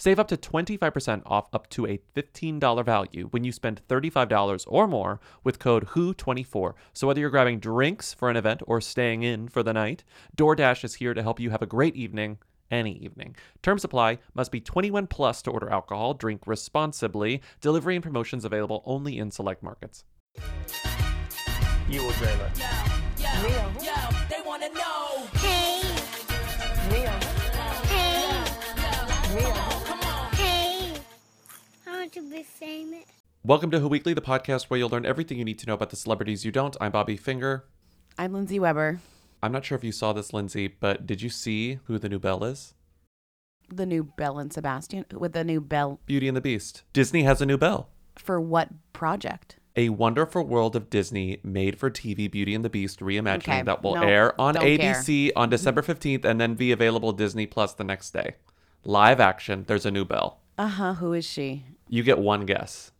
save up to 25% off up to a $15 value when you spend $35 or more with code WHO24. So whether you're grabbing drinks for an event or staying in for the night, DoorDash is here to help you have a great evening any evening. Terms apply. Must be 21 plus to order alcohol. Drink responsibly. Delivery and promotions available only in select markets. You will dream it. They wanna know. Want to be famous. Welcome to Who Weekly, the podcast where you'll learn everything you need to know about the celebrities you don't. I'm Bobby Finger. I'm Lindsay Weber, I'm not sure if you saw this, Lindsay, but did you see who the new Belle is? the new Belle and Sebastian with the new Belle Beauty and the Beast. Disney has a new Belle. for what project? A Wonderful World of Disney made for TV Beauty and the Beast reimagining Okay, that will no, air on don't ABC on December 15th and then be available Disney Plus the next day. Live action, there's a new Belle. Uh huh. Who is she? You get one guess.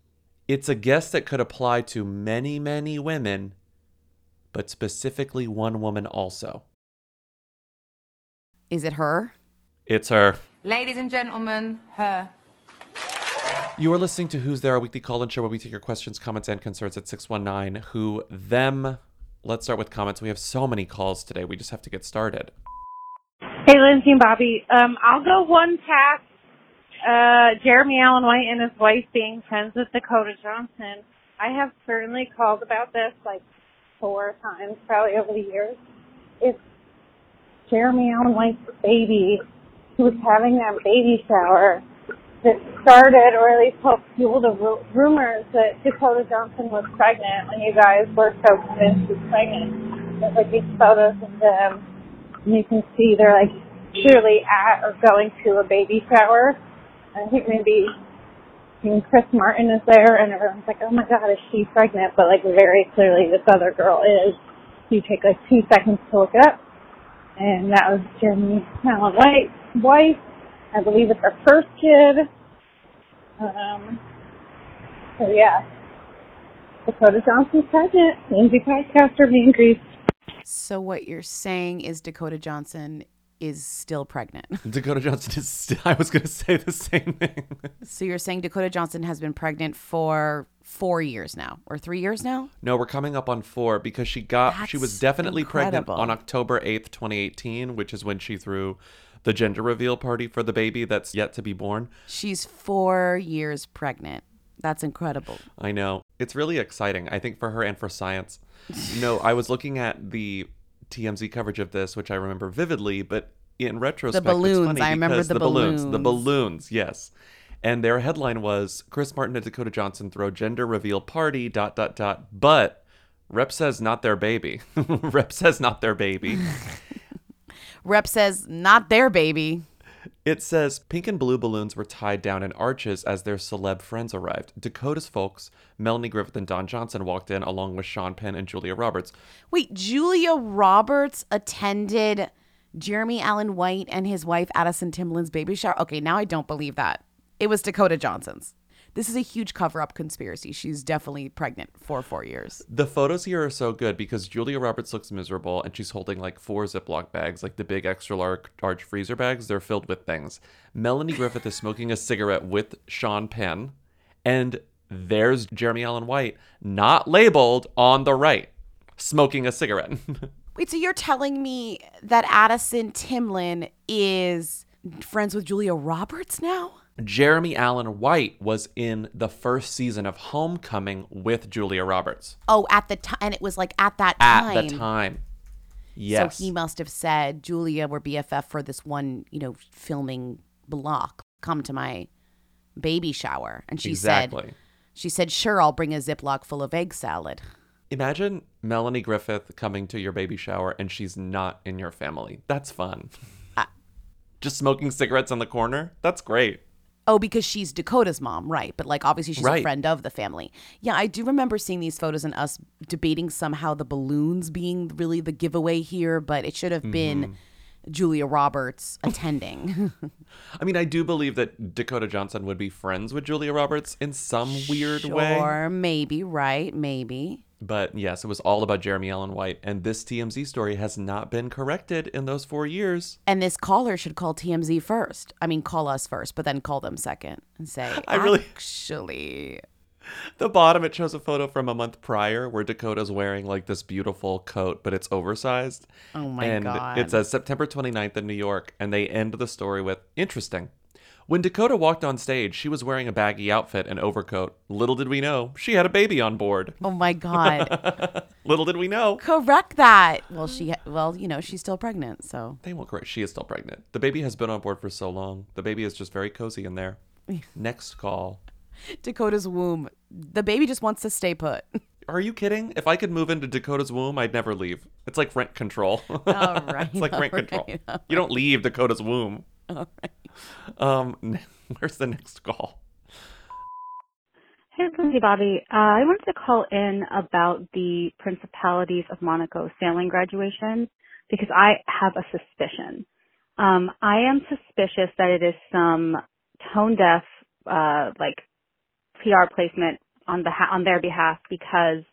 It's a guess that could apply to many, many women, but specifically one woman also. Is it her? It's her. Ladies and gentlemen, her. You are listening to Who's There, a weekly call in show where we take your questions, comments, and concerns at 619 Who Them. Let's start with comments. We have so many calls today. We just have to get started. Hey, Lindsay and Bobby. Um, I'll go one past uh, Jeremy Allen White and his wife being friends with Dakota Johnson. I have certainly called about this like four times probably over the years. It's Jeremy Allen White's baby who was having that baby shower that started or at least helped fuel the ru- rumors that Dakota Johnson was pregnant when you guys were so convinced she was pregnant. There's like these photos of them and you can see they're like clearly at or going to a baby shower. I think maybe even Chris Martin is there and everyone's like, oh my god, is she pregnant? But like very clearly this other girl is. You take like two seconds to look it up. And that was Jeremy Allen White's wife. I believe it's her first kid. Um, so yeah. Dakota Johnson's pregnant. Lindsay podcaster being greased. So what you're saying is Dakota Johnson is still pregnant. Dakota Johnson is still, I was going to say the same thing. so you're saying Dakota Johnson has been pregnant for four years now, or three years now? no, we're coming up on four because she got, she was That's definitely pregnant on October 8th, 2018, which is when she threw the gender reveal party for the baby that's yet to be born. She's four years pregnant. That's incredible. I know. It's really exciting, I think, for her and for science. no, I was looking at the TMZ coverage of this, which I remember vividly, but in retrospect, the balloons. I remember because the balloons. The balloons. balloons, yes. And their headline was Chris Martin and Dakota Johnson throw gender reveal party, dot, dot, dot. But Rep says not their baby. Rep says not their baby. Rep says, not their baby. It says pink and blue balloons were tied down in arches as their celeb friends arrived. Dakota's folks, Melanie Griffith and Don Johnson, walked in along with Sean Penn and Julia Roberts. Wait, Julia Roberts attended Jeremy Allen White and his wife Addison Timlin's baby shower. Okay, now I don't believe that. It was Dakota Johnson's. This is a huge cover up conspiracy. She's definitely pregnant for four years. The photos here are so good because Julia Roberts looks miserable and she's holding like four Ziploc bags, like the big extra large, large freezer bags. They're filled with things. Melanie Griffith is smoking a cigarette with Sean Penn, and there's Jeremy Allen White, not labeled on the right, smoking a cigarette. Wait, so you're telling me that Addison Timlin is friends with Julia Roberts now? Jeremy Allen White was in the first season of Homecoming with Julia Roberts Oh, at the time, and it was like at that time. at the time. Yes. So he must have said, Julia, we're BFF for this one, you know, filming block. Come to my baby shower. And she exactly. said, she said, sure, I'll bring a Ziploc full of egg salad. Imagine Melanie Griffith coming to your baby shower and she's not in your family. That's fun. Just smoking cigarettes on the corner? That's great. Oh, because she's Dakota's mom, right? But like, obviously, she's a friend of the family. Yeah, I do remember seeing these photos and us debating somehow the balloons being really the giveaway here, but it should have Mm-hmm. been Julia Roberts attending. I mean, I do believe that Dakota Johnson would be friends with Julia Roberts in some weird way. Sure, maybe, right? Maybe. But yes, it was all about Jeremy Allen White. And this TMZ story has not been corrected in those four years. And this caller should call TMZ first. I mean, call us first, but then call them second and say, I really- actually, The bottom, it shows a photo from a month prior where Dakota's wearing like this beautiful coat, but it's oversized. Oh my and God. it says September 29th in New York. And they end the story with interesting. When Dakota walked on stage, she was wearing a baggy outfit and overcoat. Little did we know, she had a baby on board. oh my God, Little did we know. correct that. Well, she, well, you know, she's still pregnant, so They won't correct. She is still pregnant. The baby has been on board for so long. The baby is just very cozy in there. Next call. Dakota's womb. The baby just wants to stay put. Are you kidding? If I could move into Dakota's womb, I'd never leave. It's like rent control. All oh, right, it's like rent control. right, You don't leave Dakota's womb. All right. Um, where's the next call? Hey, Lindsay Bobby. Uh, I wanted to call in about the Principalities of Monaco sailing graduation because I have a suspicion. Um, I am suspicious that it is some tone deaf, uh, like PR placement on the on their behalf because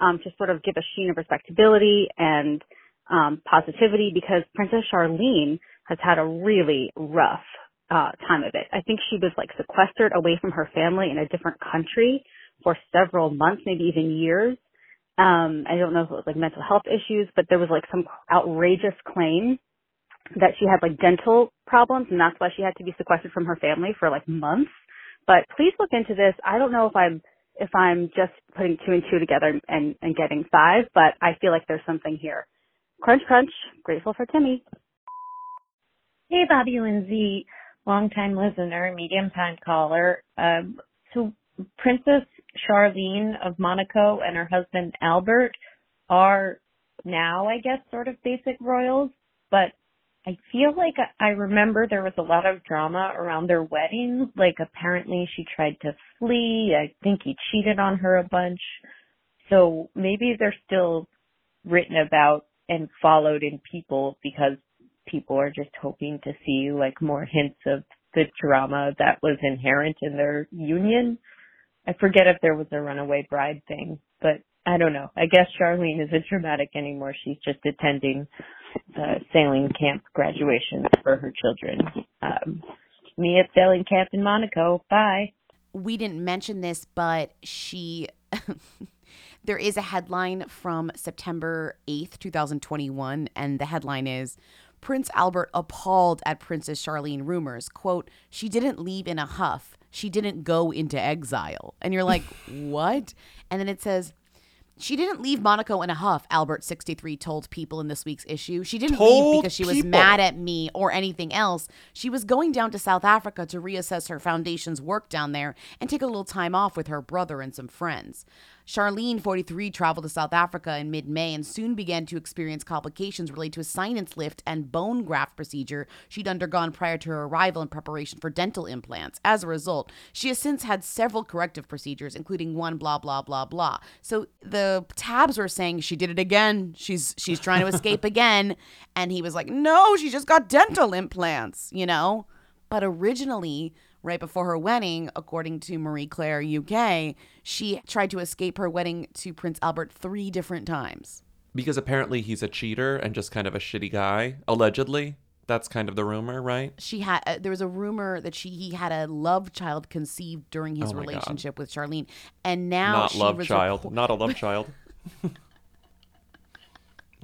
um, to sort of give a sheen of respectability and um, positivity because Princess Charlene has had a really rough uh, time of it. I think she was like sequestered away from her family in a different country for several months, maybe even years. Um, I don't know if it was like mental health issues, but there was like some outrageous claim that she had like dental problems and that's why she had to be sequestered from her family for like months. But please look into this. I don't know if I'm if I'm just putting two and two together and, and getting five, but I feel like there's something here. Crunch crunch. Grateful for Timmy. Hey, Bobby Lindsay, longtime listener, medium time caller. Um, so Princess Charlene of Monaco and her husband Albert are now, I guess, sort of basic royals, but I feel like I remember there was a lot of drama around their wedding. Like apparently she tried to flee. I think he cheated on her a bunch. So maybe they're still written about and followed in people because people are just hoping to see like more hints of the drama that was inherent in their union. I forget if there was a runaway bride thing, but I don't know. I guess Charlene isn't dramatic anymore. She's just attending the sailing camp graduations for her children. Um, me at sailing camp in Monaco. Bye. we didn't mention this, but she. there is a headline from September 8th, 2021, and the headline is Prince Albert appalled at Princess Charlene rumors. Quote, she didn't leave in a huff. She didn't go into exile. And you're like, what? And then it says, she didn't leave Monaco in a huff, Albert 63 told people in this week's issue. She didn't leave because she was people. mad at me or anything else. She was going down to South Africa to reassess her foundation's work down there and take a little time off with her brother and some friends. Charlene, 43, traveled to South Africa in mid May and soon began to experience complications related to a sinus lift and bone graft procedure she'd undergone prior to her arrival in preparation for dental implants. As a result, she has since had several corrective procedures, including one blah blah blah blah. So the tabs were saying she did it again. She's she's trying to escape again. And he was like, No, she just got dental implants, you know? But originally, right before her wedding, according to Marie Claire UK, she tried to escape her wedding to Prince Albert three different times. Because apparently he's a cheater and just kind of a shitty guy, allegedly. That's kind of the rumor, right? She had uh, there was a rumor that she he had a love child conceived during his Oh my God. relationship with Charlene, and now Not love child. reco- Not a love child.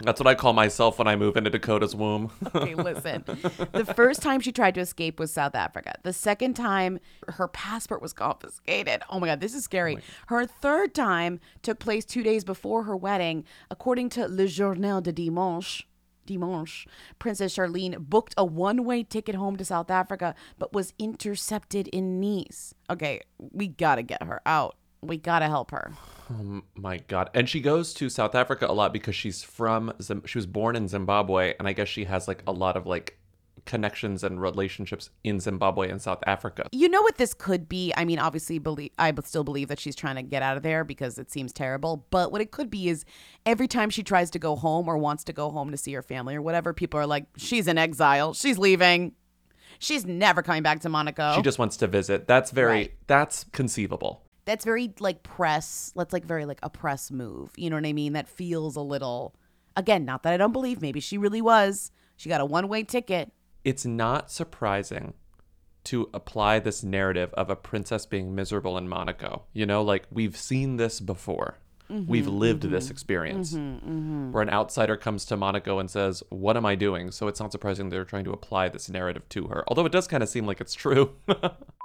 That's what I call myself when I move into Dakota's womb. Okay, listen. The first time she tried to escape was South Africa. The second time, her passport was confiscated. Oh my God, this is scary. Oh her third time took place two days before her wedding. According to Le Journal de Dimanche, Dimanche, Princess Charlene booked a one way ticket home to South Africa, but was intercepted in Nice. Okay, we gotta get her out. We gotta help her. Oh my God. And she goes to South Africa a lot because she's from, Zim- she was born in Zimbabwe. And I guess she has like a lot of like connections and relationships in Zimbabwe and South Africa. You know what this could be? I mean, obviously, believe I still believe that she's trying to get out of there because it seems terrible. But what it could be is every time she tries to go home or wants to go home to see her family or whatever, people are like, "She's in exile. She's leaving. She's never coming back to Monaco." She just wants to visit. That's very, Right. that's conceivable. That's very like press. That's like very like a press move. You know what I mean? That feels a little. Again, not that I don't believe. Maybe she really was. She got a one way ticket. It's not surprising to apply this narrative of a princess being miserable in Monaco. You know, like we've seen this before. Mm-hmm, we've lived mm-hmm. this experience mm-hmm, where an outsider comes to Monaco and says, What am I doing? So it's not surprising they're trying to apply this narrative to her. Although it does kind of seem like it's true.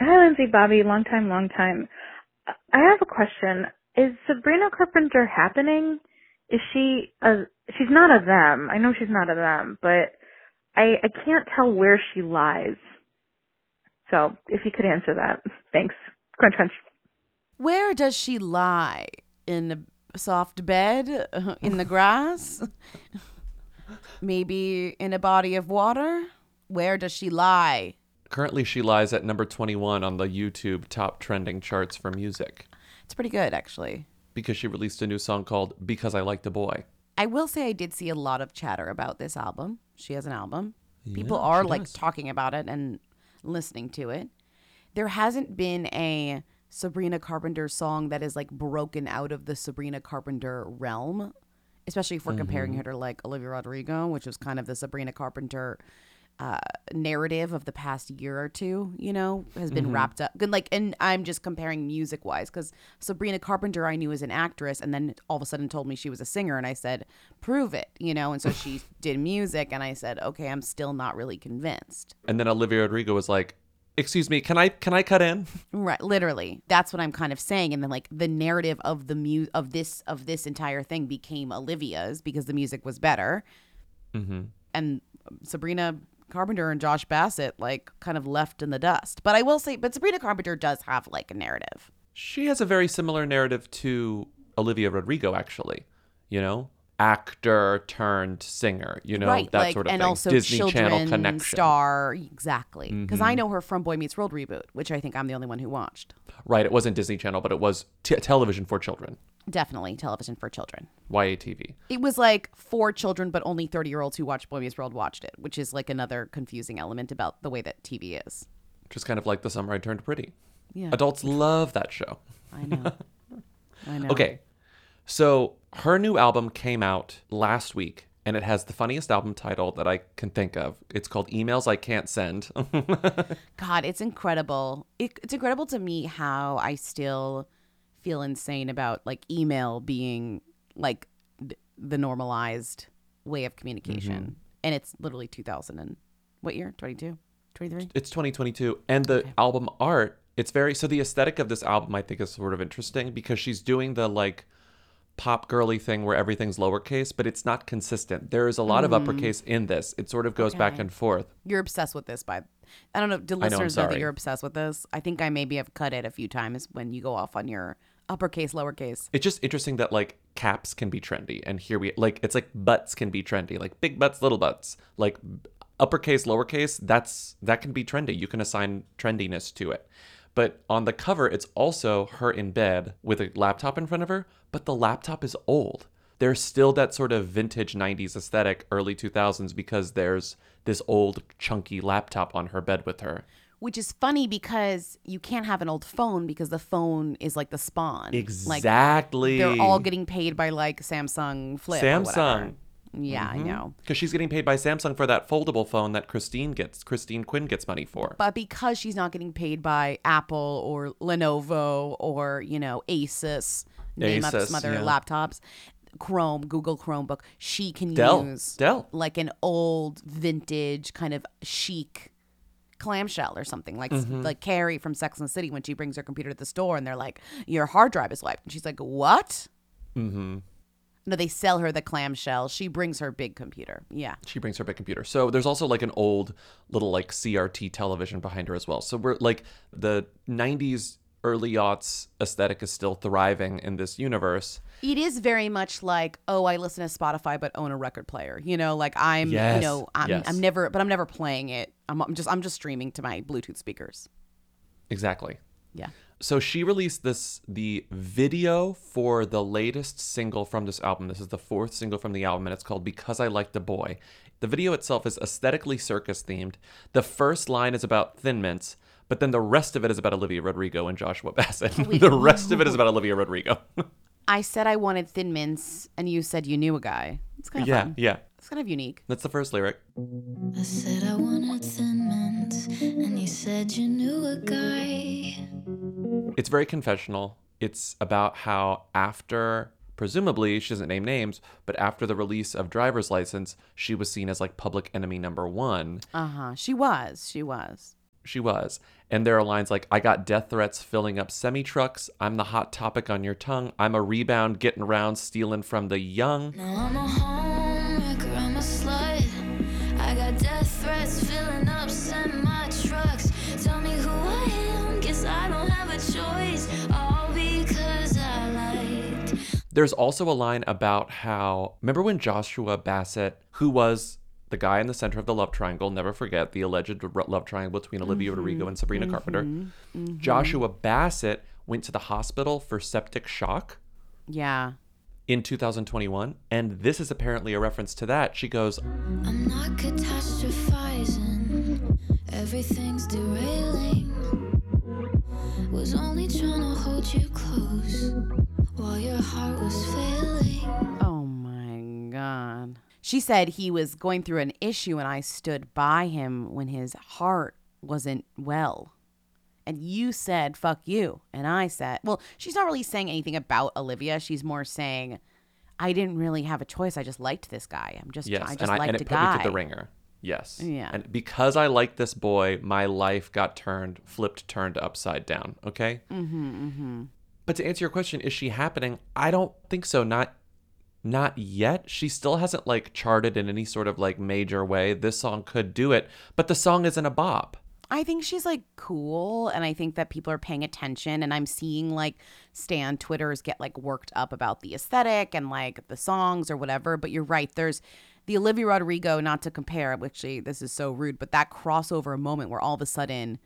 Hi, Lindsay, Bobby, long time, long time. I have a question. Is Sabrina Carpenter happening? Is she a? She's not a them. I know she's not a them, but I I can't tell where she lies. So if you could answer that, thanks. Crunch, crunch. Where does she lie? In a soft bed? In the grass? Maybe in a body of water? Where does she lie? Currently, she lies at number 21 on the YouTube top trending charts for music It's pretty good, actually. because she released a new song called Because I Liked a Boy. I will say I did see a lot of chatter about this album. She has an album. People are like does. talking about it and listening to it. There hasn't been a Sabrina Carpenter song that is like broken out of the Sabrina Carpenter realm, especially if we're comparing Mm-hmm. her to like Olivia Rodrigo, which was kind of the Sabrina Carpenter uh, narrative of the past year or two, you know, has Mm-hmm. been wrapped up. Good, like, and I'm just comparing music wise because Sabrina Carpenter I knew as an actress, and then all of a sudden told me she was a singer, and I said, prove it, you know, and so she did music, and I said, okay, I'm still not really convinced. And then Olivia Rodrigo was like, "Excuse me, can I can I cut in?" Right, literally. That's what I'm kind of saying. And then like the narrative of the mu of this of this entire thing became Olivia's because the music was better. Mm-hmm. And Sabrina Carpenter and Josh Bassett like kind of left in the dust. But I will say, but Sabrina Carpenter does have like a narrative. She has a very similar narrative to Olivia Rodrigo, actually. You know, actor turned singer. You know, right, that like sort of and thing. also Disney children Channel connection. Mm-hmm. star exactly because I know her from Boy Meets World reboot, which I think I'm the only one who watched. Right. It wasn't Disney Channel, but it was t- television for children. Definitely television for children. YATV. It was like for children, but only 30 year olds who watched Boy Meets World watched it, which is like another confusing element about the way that TV is. Just kind of like The Summer I Turned Pretty. Yeah. Adults love that show. I know. I know. Okay. So her new album came out last week and it has the funniest album title that I can think of. It's called Emails I Can't Send. God, it's incredible. It, it's incredible to me how I still feel insane about like email being like th- the normalized way of communication. Mm-hmm. And it's literally 2000 and what year? 22? 23? it's 2022 and the album art it's very so the aesthetic of this album i think is sort of interesting because she's doing the like pop girly thing where everything's lowercase but it's not consistent. There is a lot of uppercase in this. It sort of goes back Mm. And forth. You're obsessed with this by I don't know, do know, listeners know, that you're obsessed with this? I think I maybe have cut it a few times when you go off on your uppercase, lowercase. it's just interesting that like caps can be trendy and here we like it's like butts can be trendy like big butts little butts. Like uppercase lowercase that's that can be trendy. You can assign trendiness to it. But on the cover it's also her in bed with a laptop in front of her but the laptop is old there's still that sort of vintage 90s aesthetic early 2000s because there's this old chunky laptop on her bed with her Which is funny because you can't have an old phone because the phone is like the spawn. Like exactly they're all getting paid by like Samsung Flip. samsung Yeah, I mm-hmm. know. Because she's getting paid by Samsung for that foldable phone that Christine gets. Christine Quinn gets money for. But because she's not getting paid by Apple or Lenovo or, you know, Asus, name up some other yeah. laptops, Chrome, Google Chromebook, she can Dell. use Dell. like an old vintage kind of chic clamshell or something like Mm-hmm. like Carrie from Sex and the City when she brings her computer to the store and they're like your hard drive is wiped and she's like what Mm-hmm. no they sell her the clamshell she brings her big computer yeah She brings her big computer. So there's also like an old little like CRT television behind her as well. So we're like the 90s early aughts aesthetic is still thriving in this universe. it is very much like oh I listen to Spotify but own a record player you know like I'm Yes, you know I'm, yes. I'm never but I'm never playing it I'm, I'm just I'm just streaming to my Bluetooth speakers Exactly. yeah So she released this the video for the latest single from this album. This is the fourth single from the album, and it's called "Because I Liked a Boy." The video itself is aesthetically circus themed. The first line is about Thin Mints, but then the rest of it is about Olivia Rodrigo and Joshua Bassett. the rest of it is about Olivia Rodrigo. I said I wanted Thin Mints and you said you knew a guy it's kind of yeah, fun yeah. it's kind of unique That's the first lyric. I said I wanted thin mints, and you said you knew a guy. It's very confessional. It's about how after presumably she doesn't name names, but after the release of driver's license, she was seen as like public enemy number one. uh-huh she was she was She was. And there are lines like, I got death threats filling up semi trucks. I'm the hot topic on your tongue. I'm a rebound getting around stealing from the young. Now I'm a homewrecker, I'm a slut. I got death threats filling up semi trucks. Tell me who I am, guess I don't have a choice. All because I liked. There's also a line about how, remember when Joshua Bassett, who was the guy in the center of the love triangle, never forget the alleged love triangle between Olivia mm-hmm. Rodrigo and Sabrina mm-hmm. Carpenter, mm-hmm. Joshua Bassett went to the hospital for septic shock yeah in 2021. And this is apparently a reference to that. She goes, I'm not catastrophizing, everything's derailing. Was only trying to hold you close while your heart was failing. Oh my God. She said he was going through an issue and I stood by him when his heart wasn't well. And you said, fuck you. And I said, well, she's not really saying anything about Olivia. She's more saying, I didn't really have a choice. I just liked this guy. I'm just, Yes. I just and, I, liked and a it put guy. me to the ringer. Yes. Yeah. And because I liked this boy, my life got turned, flipped, turned upside down. Okay. Mm-hmm, mm-hmm. But to answer your question, is she happening? I don't think so. Not not yet. She still hasn't like charted in any sort of like major way. This song could do it, but the song isn't a bop. I think she's like cool, and I think that people are paying attention. And I'm seeing like Stan Twitters get like worked up about the aesthetic and like the songs or whatever. But you're right. There's the Olivia Rodrigo, not to compare, which eh, this is so rude, but that crossover moment where all of a sudden,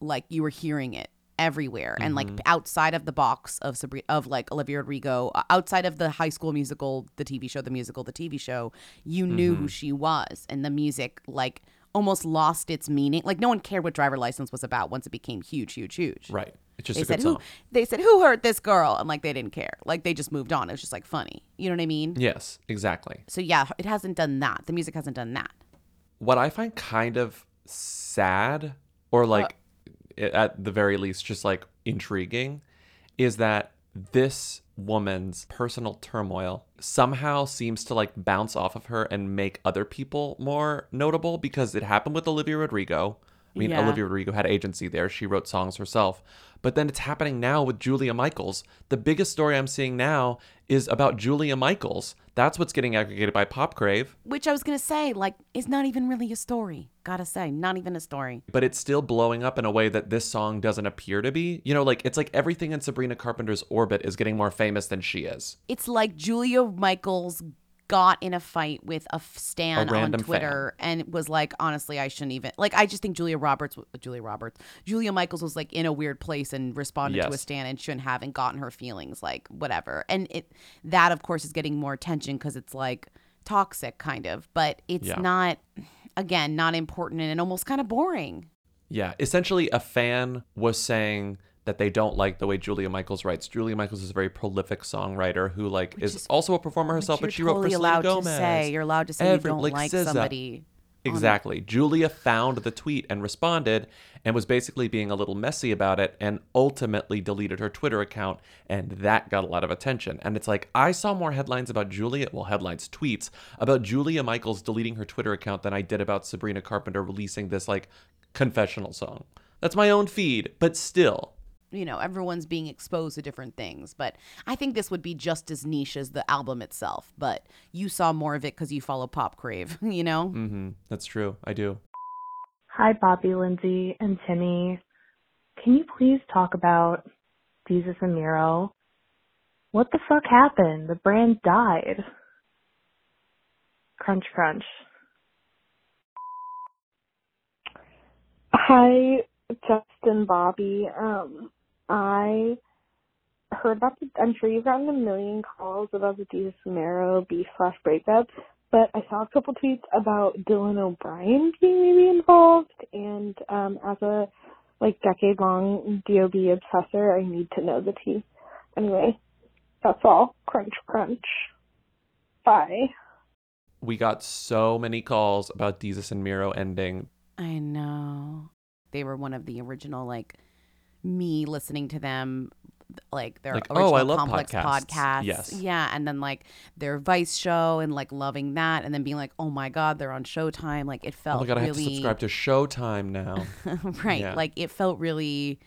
like you were hearing it everywhere and like outside of the box of Sabri- of like Olivia Rodrigo uh, outside of the high school musical the TV show the musical the TV show you knew who she was and the music like almost lost its meaning. Like no one cared what driver license was about once it became huge huge huge. Right. It's just they a said good who they said who hurt this girl? And like they didn't care. Like they just moved on. It was just like funny. You know what I mean? Yes, exactly. so yeah it hasn't done that. The music hasn't done that. What I find kind of sad, or like i- at the very least, just like intriguing, is that this woman's personal turmoil somehow seems to like bounce off of her and make other people more notable because it happened with Olivia Rodrigo. I mean, Yeah. Olivia Rodrigo had agency there. She wrote songs herself. But then it's happening now with Julia Michaels. The biggest story I'm seeing now is about Julia Michaels. That's what's getting aggregated by Pop Crave. which I was gonna say like is not even really a story gotta say not even a story but it's still blowing up in a way that this song doesn't appear to be. You know, like it's like everything in Sabrina Carpenter's orbit is getting more famous than she is. it's like Julia Michaels got in a fight with a stan on random Twitter and was like, honestly, I shouldn't even like. I just think Julia Roberts, Julia Roberts, Julia Michaels was like in a weird place and responded to a Yes. stan and shouldn't have and gotten her feelings like whatever. And it that of course is getting more attention because it's like toxic kind of, but it's Yeah. not. Again, not important and almost kind of boring. Yeah, essentially, a fan was saying that they don't like the way Julia Michaels writes. Julia Michaels is a very prolific songwriter who like is, is- also a performer herself, but she wrote for allowed Selena to Gomez. say you're allowed to say you don't like, SZA. somebody. Exactly. Julia found the tweet and responded and was basically being a little messy about it and ultimately deleted her Twitter account. And that got a lot of attention. And it's like, I saw more headlines about Julia, well, headlines, tweets about Julia Michaels deleting her Twitter account than I did about Sabrina Carpenter releasing this like confessional song. That's my own feed, but still. You know, everyone's being exposed to different things. But I think this would be just as niche as the album itself. But you saw more of it because you follow Pop Crave, you know? Mm-hmm. That's true. I do. Hi, Bobby, Lindsay, and Timmy. Can you please talk about Desus and Mero? What the fuck happened? The brand died. Crunch, crunch. Hi, Justin, Bobby. Um, I heard about the. I'm sure you've gotten a million calls about the Jesus Romero beef slash breakup, but I saw a couple tweets about Dylan O'Brien being maybe involved, and um, as a like decade long DOB obsessor, I need to know the tea. Anyway, that's all. Crunch, crunch. Bye. We got so many calls about Desus and Mero ending. I know. They were one of the original, like, me listening to them, like, their Like, oh, original I love Complex podcasts. podcasts. Yes. Yeah. And then, like, their Vice show and, like, loving that. And then being like, oh my God, they're on Showtime. Like, it felt oh my god, I have to subscribe to Showtime now. right. Yeah. Like it felt really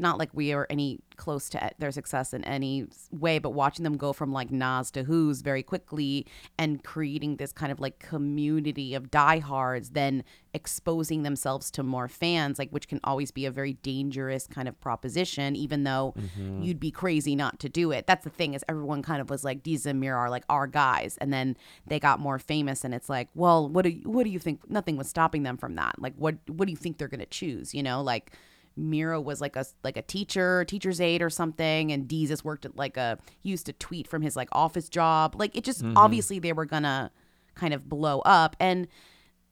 not like we are any close to their success in any way, but watching them go from like Nas to Who's very quickly and creating this kind of like community of diehards, then exposing themselves to more fans, like which can always be a very dangerous kind of proposition, even though Mhm. you'd be crazy not to do it. That's the thing is everyone kind of was like Desus and Mero are like our guys, and then they got more famous, and it's like, well, what do you, what do you think? Nothing was stopping them from that. Like, what what do you think they're gonna choose? You know, like. Mero was like a like a teacher, teacher's aide or something, and Desus worked at like a he used to tweet from his like office job. Like it just Mhm. obviously they were gonna kind of blow up, and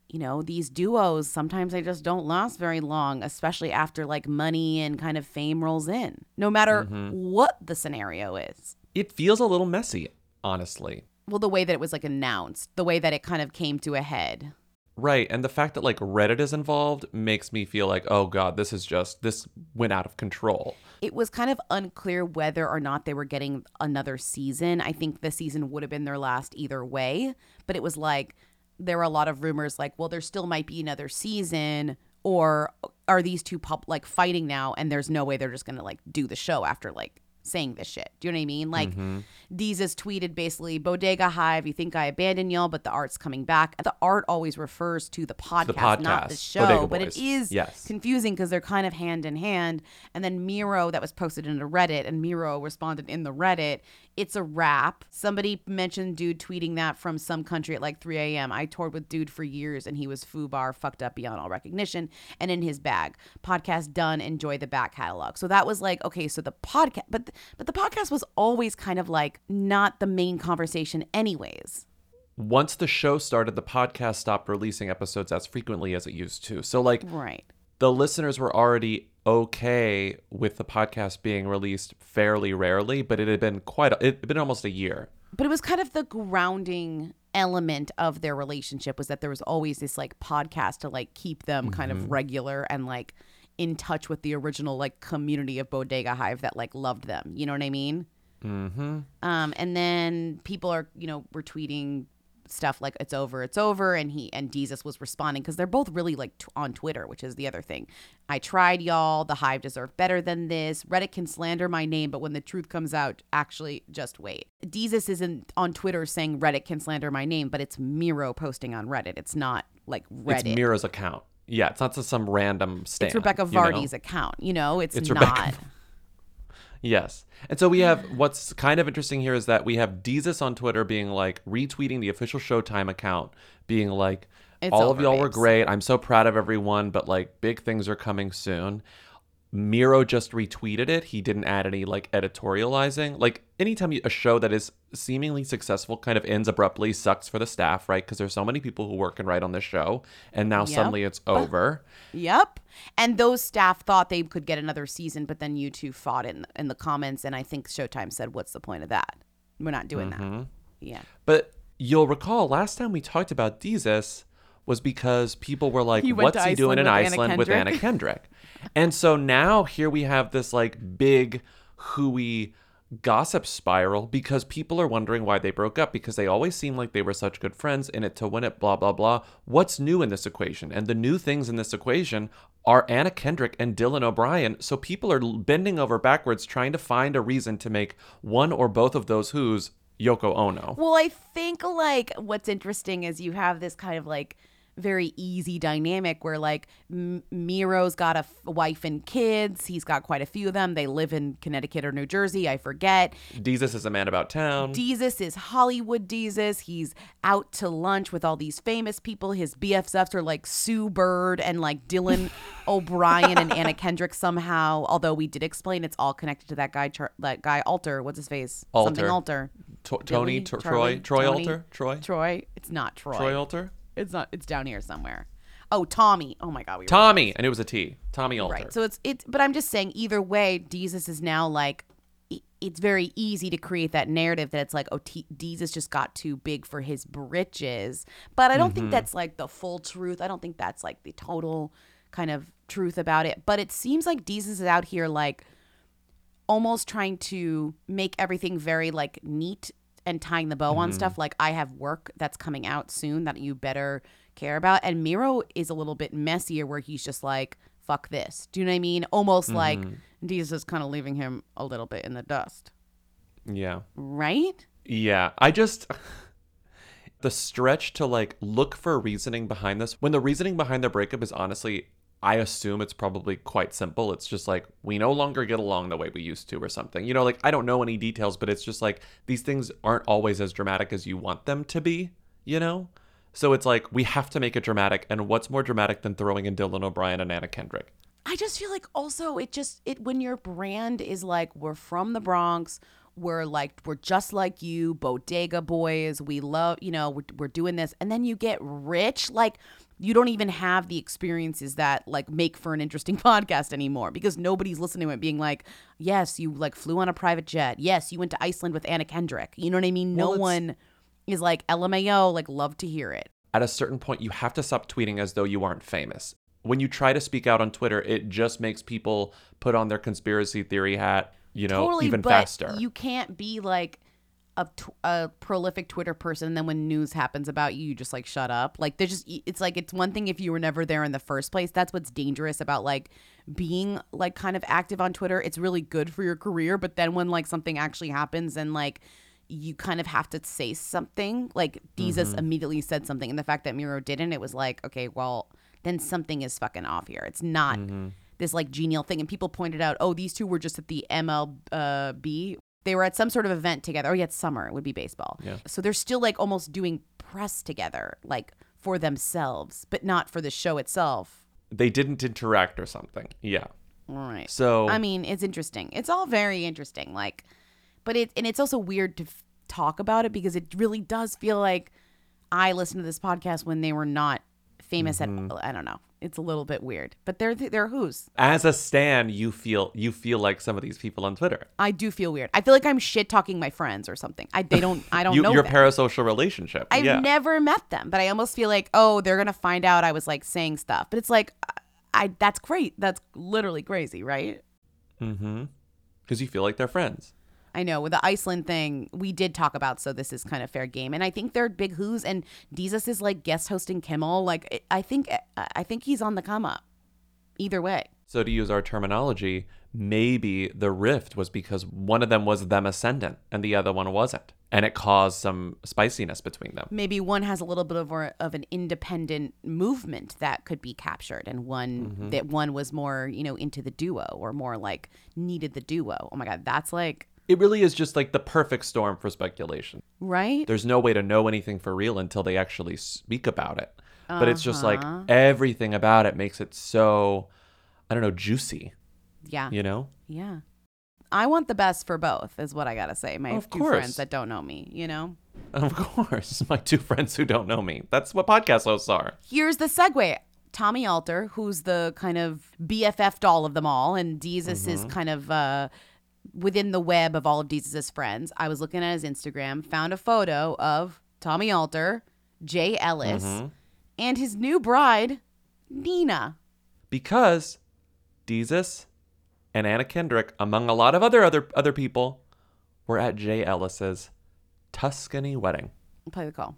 you know these duos sometimes they just don't last very long, especially after like money and kind of fame rolls in. No matter Mhm. what the scenario is. It feels a little messy, honestly. Well, the way that it was like announced, the way that it kind of came to a head. Right. And the fact that like Reddit is involved makes me feel like, oh God, this is just, this went out of control. it was kind of unclear whether or not they were getting another season. I think the season would have been their last either way, but it was like there were a lot of rumors like, well, there still might be another season or are these two pop like fighting now and there's no way they're just to like do the show after like saying this shit. Do you know what I mean? Like Mhm. Desus tweeted basically, Bodega Hive, you think I abandoned y'all, but the art's coming back. The art always refers to the podcast, not the show. But it is Yes. confusing because they're kind of hand in hand. And then Mero, that was posted in a Reddit, and Mero responded in the Reddit, it's a rap. Somebody mentioned dude tweeting that from some country at like 3 a.m. I toured with dude for years, and he was foobar, fucked up beyond all recognition, and in his bag. Podcast done. Enjoy the back catalog. So that was like okay. So the podcast, but but the podcast was always kind of like not the main conversation, anyways. Once the show started, the podcast stopped releasing episodes as frequently as it used to. So, like, Right. the listeners were already okay with the podcast being released fairly rarely, but it had been quite, a, it had been almost a year. but it was kind of the grounding element of their relationship was that there was always this like podcast to like keep them kind of Mhm. regular and like in touch with the original like community of Bodega Hive that like loved them. You know what I mean? Mm-hmm. Um, and then people are, you know, were tweeting stuff like "It's over, it's over," and he and Desus was responding because they're both really like t- on Twitter, which is the other thing. I tried, y'all. The Hive deserve better than this. Reddit can slander my name, but when the truth comes out, actually, just wait. Desus isn't on Twitter saying Reddit can slander my name, but it's Mero posting on Reddit. It's not like Reddit. It's Mero's account. Yeah, it's not just some random stan. It's Rebekah you know? Vardy's account. You know, it's, It's not. Yes. And so we have what's kind of interesting here is that we have Desus on Twitter being like retweeting the official Showtime account, being like, It's all of y'all were great. I'm so proud of everyone, but like big things are coming soon. Mero just retweeted it. He didn't add any like editorializing. Like anytime you, a show that is seemingly successful kind of ends abruptly sucks for the staff, right? Because there's so many people who work and write on this show, and now Yep. suddenly it's over. Yep. And those staff thought they could get another season, but then you two fought in in the comments, and I think Showtime said, "What's the point of that? We're not doing that." Mhm. Yeah. But you'll recall last time we talked about Desus, was because people were like, He "What's he doing in Iceland with Anna with Anna Kendrick." Kendrick?" and so now here we have this like big hooey gossip spiral because people are wondering why they broke up because they always seem like they were such good friends in it to win it blah blah blah what's new in this equation and the new things in this equation are Anna Kendrick and Dylan O'Brien so people are bending over backwards trying to find a reason to make one or both of those who's Yoko Ono Well, I think like what's interesting is you have this kind of like very easy dynamic where like M- Mero's got a f- wife and kids. He's got quite a few of them. They live in Connecticut or New Jersey. I forget. Desus is a man about town Desus is Hollywood Desus. He's out to lunch with all these famous people. His BFFs are like Sue Bird and like Dylan O'Brien and Anna Kendrick somehow. Although we did explain it's all connected to that guy, Char- that guy Alter. What's his face? Something Alter. Alter. Tony, Charlie, Troy, Troy Tony, Alter, Troy, Troy. It's not Troy. Troy Alter, It's not. It's down here somewhere. Oh, Tommy. Oh my God. We were Tommy, and it was a T, Tommy Alter. Right. So it's it's but I'm just saying either way, Desus is now like it's very easy to create that narrative that it's like oh T- Desus just got too big for his britches. But I don't Mhm. think that's like the full truth. I don't think that's like the total kind of truth about it. But it seems like Desus is out here like almost trying to make everything very like neat and tying the bow on Mhm. stuff like I have work that's coming out soon that you better care about. And Mero is a little bit messier where he's just like, fuck this. Do you know what I mean? Almost like Mhm. Desus is kind of leaving him a little bit in the dust. Yeah. Right? Yeah. I just the stretch to like look for reasoning behind this when the reasoning behind the breakup is honestly I assume it's probably quite simple. It's just like we no longer get along the way we used to or something. You know, like I don't know any details, but it's just like these things aren't always as dramatic as you want them to be, you know? So it's like we have to make it dramatic and what's more dramatic than throwing in Dylan O'Brien and Anna Kendrick? I just feel like also it just it when your brand is like we're from the Bronx, we're like we're just like you, bodega boys, we love, you know, we're, we're doing this and then you get rich like you don't even have the experiences that like make for an interesting podcast anymore because nobody's listening to it being like, yes, you like flew on a private jet. Yes, you went to Iceland with Anna Kendrick. You know what I mean? Well, no one is like LMAO, like love to hear it. at a certain point you have to stop tweeting as though you aren't famous. When you try to speak out on Twitter, it just makes people put on their conspiracy theory hat, you know, totally, even but faster. You can't be like a, tw- a prolific Twitter person, and then when news happens about you, you just like shut up. Like there's just it's like it's one thing if you were never there in the first place. That's what's dangerous about like being like kind of active on Twitter. It's really good for your career, but then when like something actually happens and like you kind of have to say something. Like Desus Mhm. immediately said something, and the fact that Mero didn't, it was like, okay, well, then something is fucking off here. It's not Mm-hmm. this like genial thing. And people pointed out, oh, these two were just at the MLB. They were at some sort of event together. Oh, yeah, it's summer. It would be baseball. Yeah. So they're still like almost doing press together, like for themselves, but not for the show itself. they didn't interact or something. Yeah. Right. So I mean, it's interesting. It's all very interesting. Like, but it and it's also weird to f- talk about it because it really does feel like I listened to this podcast when they were not famous Mhm. at. I don't know. It's a little bit weird, but they're they're who's. as a stan, you feel you feel like some of these people on Twitter. I do feel weird. I feel like I'm shit talking my friends or something. I they don't I don't you, know your them. parasocial relationship. I've yeah. never met them, but I almost feel like oh they're gonna find out I was like saying stuff. But it's like I, I that's great. That's literally crazy, right? mm-hmm. Because you feel like they're friends. I know with the Iceland thing, we did talk about, so this is kind of fair game. And I think they're big who's, and Desus is like guest hosting Kimmel. Like I think, I think he's on the come up. Either way, So to use our terminology, maybe the rift was because one of them was them ascendant and the other one wasn't, and it caused some spiciness between them. maybe one has a little bit of, a, of an independent movement that could be captured, and one Mhm. that one was more, you know, into the duo or more like needed the duo. Oh my god, that's like It really is just like the perfect storm for speculation. right. There's no way to know anything for real until they actually speak about it. But it's just like Uh-huh. everything about it makes it so, I don't know, juicy, yeah, you know? yeah. I want the best for both, is what I gotta say. My Of two course. friends that don't know me, you know. Of course. My two friends who don't know me. That's what podcast hosts are. here's the segue. Tommy Alter, who's the kind of BFF doll of them all, and Desus is Mhm. kind of uh, within the web of all of Desus's friends. I was looking at his Instagram, found a photo of Tommy Alter, Jay Ellis, Mhm. and his new bride, Nina. Because Desus and Anna Kendrick, among a lot of other other other people, were at Jay Ellis's Tuscany wedding. Play the call.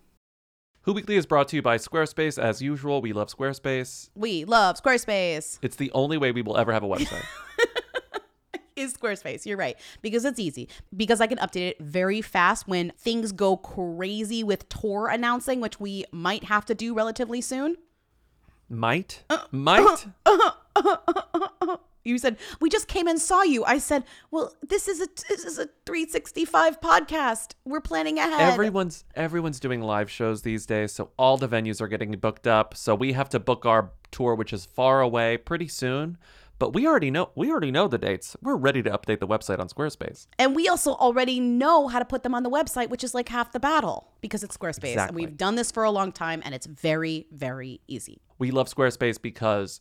Who Weekly is brought to you by Squarespace. As usual, we love Squarespace. We love Squarespace. It's the only way we will ever have a website. is Squarespace. You're right. Because it's easy. Because I can update it very fast when things go crazy with tour announcing, which we might have to do relatively soon. Might? Uh, might? Uh, uh, you said, "We just came and saw you." I said, "Well, this is a this is a 365 podcast. We're planning ahead." Everyone's everyone's doing live shows these days, so all the venues are getting booked up. So we have to book our tour, which is far away, pretty soon. But we already know we already know the dates. We're ready to update the website on Squarespace. And we also already know how to put them on the website, which is like half the battle because it's Squarespace. And we've done this for a long time and it's very, very easy. We love Squarespace because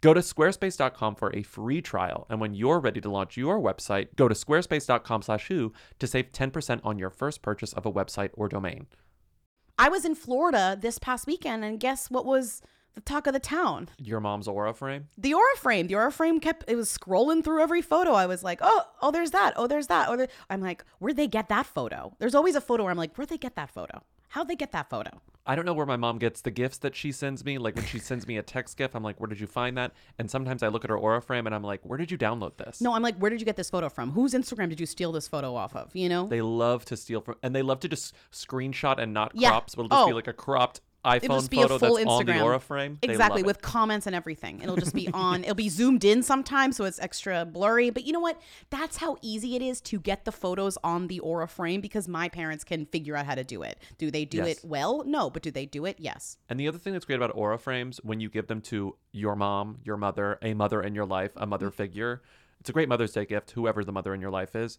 Go to squarespace.com for a free trial, and when you're ready to launch your website, go to squarespace.com/who to save 10% on your first purchase of a website or domain. I was in Florida this past weekend and guess what was the talk of the town? Your mom's aura frame? The aura frame. The aura frame kept it was scrolling through every photo. I was like, oh, oh, there's that. Oh, there's that. Oh, there. I'm like, where'd they get that photo? There's always a photo where I'm like, where'd they get that photo? How'd they get that photo? I don't know where my mom gets the gifts that she sends me. Like when she sends me a text gift, I'm like, where did you find that? And sometimes I look at her aura frame and I'm like, where did you download this? No, I'm like, where did you get this photo from? Whose Instagram did you steal this photo off of? You know? They love to steal from, and they love to just screenshot and not Yeah. crop. So it'll just be Oh. like a cropped It'll iPhone just be a photo full that's on the Instagram. aura frame. Exactly, it. with comments and everything. It'll just be on, it'll be zoomed in sometimes, so it's extra blurry. But you know what? That's how easy it is to get the photos on the Aura frame because my parents can figure out how to do it. Do they do Yes. it well? No, but do they do it? Yes. And the other thing that's great about aura frames, when you give them to your mom, your mother, a mother in your life, a mother mm. figure, it's a great Mother's Day gift, whoever the mother in your life is.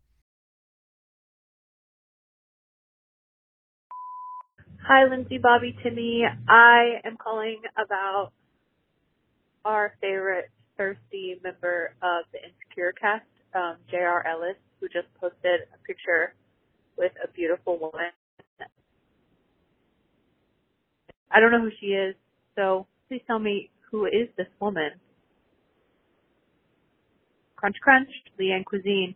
Hi, Lindsay, Bobby, Timmy. I am calling about our favorite thirsty member of the Insecure cast, um, J.R. Ellis, who just posted a picture with a beautiful woman. I don't know who she is, so please tell me who is this woman. Crunch, crunch, Leanne Cuisine.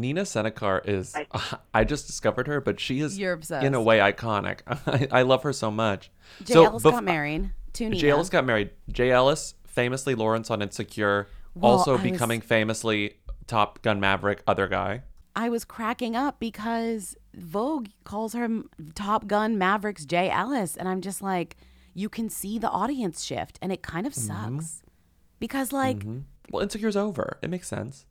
Nina Senicar is, I just discovered her, but she is, in a way, iconic. I, I love her so much. Jay so Ellis bef- got married to Nina. Jay Ellis got married. Jay Ellis, famously Lawrence on Insecure, Well, also I was- becoming famously Top Gun Maverick, other guy. I was cracking up because Vogue calls her Top Gun Mavericks Jay Ellis. And I'm just like, you can see the audience shift. And it kind of Mm-hmm. sucks. Because, like, Mhm. Well, Insecure's over. It makes sense.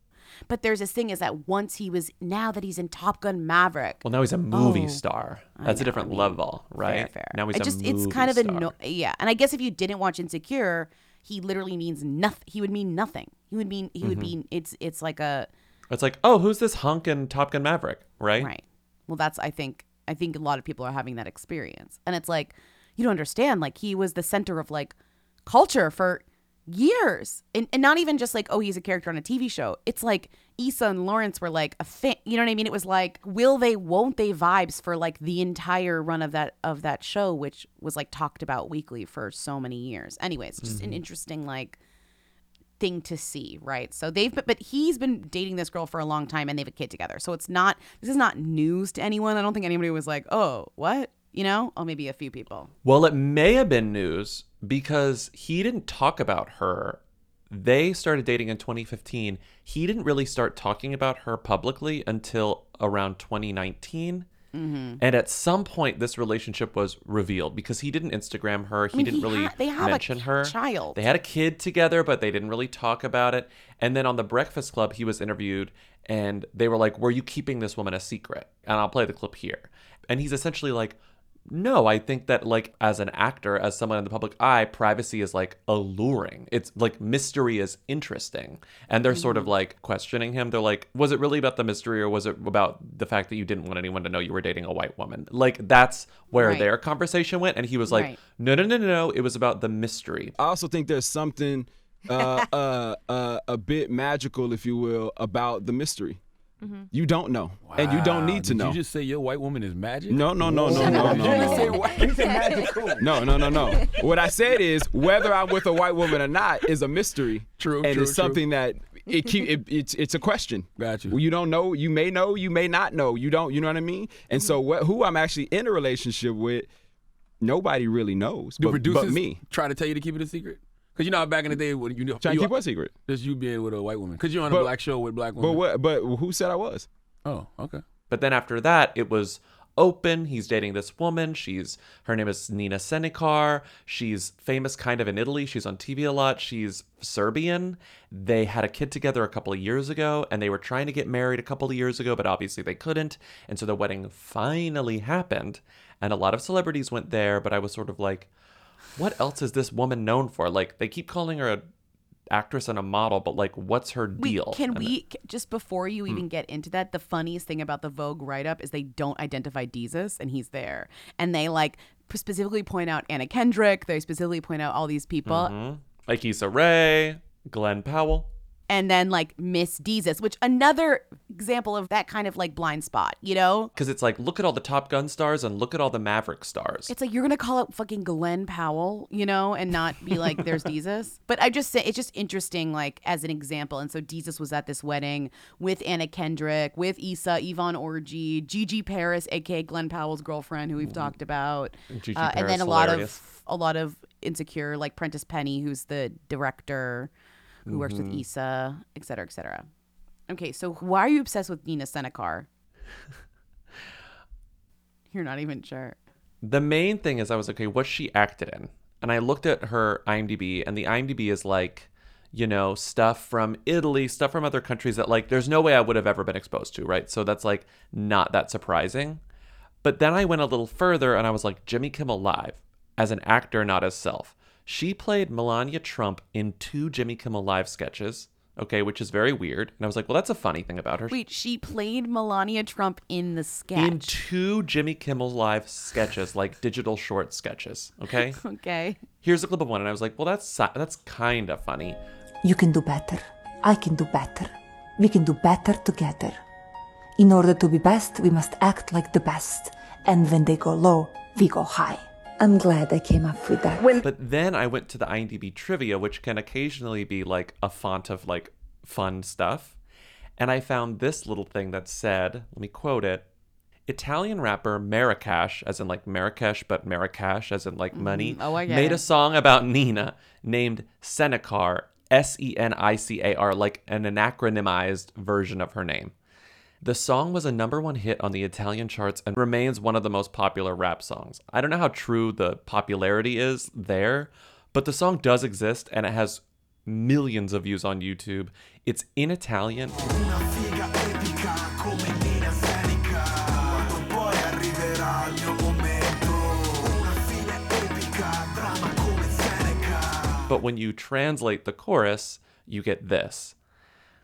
But there's this thing is that once he was, now that he's in Top Gun Maverick. Well, now he's a movie Oh, star. I That's a different I mean, level, right? Fair, fair. Now he's it a just, movie It's kind of star. anno- yeah. And I guess if you didn't watch Insecure, he literally means nothing. He would mean nothing. He would mean, he would Mhm. be, it's, it's like a, It's like, oh, who's this hunk in Top Gun Maverick, right? Right. Well, that's I think I think a lot of people are having that experience, and it's like you don't understand. Like he was the center of like culture for years, and, and not even just like oh he's a character on a TV show. It's like Issa and Lawrence were like a thing. You know what I mean? It was like will they, won't they vibes for like the entire run of that of that show, which was like talked about weekly for so many years. Anyways, just an Mhm. interesting like thing to see, right? So they've but, but he's been dating this girl for a long time and they have a kid together. So it's not this is not news to anyone. I don't think anybody was like, "Oh, what?" You know? Oh, maybe a few people. Well, it may have been news because he didn't talk about her. They started dating in 2015. He didn't really start talking about her publicly until around 2019. Mm-hmm. And at some point, this relationship was revealed because he didn't Instagram her. He mean, didn't he really ha- they have a her. child. They had a kid together, but they didn't really talk about it. And then on the Breakfast Club, he was interviewed, and they were like, "Were you keeping this woman a secret?" And I'll play the clip here. And he's essentially like, "No, I think that like as an actor, as someone in the public eye, privacy is like alluring. It's like mystery is interesting." And they're sort of like questioning him. They're like, "Was it really about the mystery, or was it about the fact that you didn't want anyone to know you were dating a white woman?" Like that's where Right. their conversation went. And he was like, Right. "No, no, no, no, no. It was about the mystery." I also think there's something uh, uh, uh, a bit magical, if you will, about the mystery. Mm-hmm. You don't know, and you don't need to Did know. You just say your white woman is magic? No, no, no, no, no, no, You didn't say no. white- you said magical. No, no, no, no. What I said is whether I'm with a white woman or not is a mystery. True, and true, it's true. something that it keep it, it's it's a question. Got you. Well, you don't know. You may know. You may not know. You don't. You know what I mean? And so, mm-hmm. what, who I'm actually in a relationship with, nobody really knows. Do but, producers but me. try to tell you to keep it a secret? Because you know how back in the day when you know Trying you, to keep what secret? Just you being with a white woman. Because you're on a But- black show with black But women. what? But who said I was? Oh, okay. But then after that, it was open. He's dating this woman. She's her name is Nina Senicar. She's famous kind of in Italy. She's on TV a lot. She's Serbian. They had a kid together a couple of years ago and they were trying to get married a couple of years ago, but obviously they couldn't. And so the wedding finally happened and a lot of celebrities went there, but I was sort of like what else is this woman known for? Like they keep calling her a actress and a model, but like what's her deal? can And we c- just before you Hmm. even get into that? The funniest thing about the Vogue write up is they don't identify Desus, and he's there, and they like specifically point out Anna Kendrick. They specifically point out all these people, Mhm. Like Issa Rae, Glenn Powell. And then like Miss Desus, which another example of that kind of like blind spot. You know, Because it's like, look at all the Top Gun stars and look at all the Maverick stars. It's like you're gonna call it fucking Glenn Powell, you know, and not be like there's Desus. But I just say it's just interesting, like as an example. And so Desus was at this wedding with Anna Kendrick, with Issa, Yvonne Orji, Gigi Paris, aka Glenn Powell's girlfriend, who we've talked about, Gigi uh, and then a lot of a lot of insecure, like Prentice Penny, who's the director, who works with Mhm. Issa, et cetera, et cetera. Okay, so why are you obsessed with Nina Senicar? You're not even sure. The main thing is, I was like, okay, what she acted in? And I looked at her IMDb, and the IMDb is like, you know, stuff from Italy, stuff from other countries that, like, there's no way I would have ever been exposed to, right? So that's like not that surprising. But then I went a little further and I was like, Jimmy Kimmel Live, as an actor, not as self. She played Melania Trump in two Jimmy Kimmel Live sketches, okay, which is very weird. And I was like, well, that's a funny thing about her. Wait, she played Melania Trump in the sketch. In two Jimmy Kimmel Live sketches, like digital short sketches, okay? okay. Here's a clip of one, and I was like, well, that's that's kind of funny. You can do better. I can do better. We can do better together. In order to be best, we must act like the best. And when they go low, we go high. I'm glad I came up with that. But then I went to the IMDb trivia, which can occasionally be like a font of like fun stuff. And I found this little thing that said, let me quote it Italian rapper Marracash, as in like Marrakesh, but Marracash, as in like money, Mhm. Oh, I get made it. a song about Nina named Senicar, S E N I C A R, like an anachronymized version of her name. The song was a number one hit on the Italian charts and remains one of the most popular rap songs. I don't know how true the popularity is there, but the song does exist and it has millions of views on YouTube. It's in Italian. But when you translate the chorus, you get this.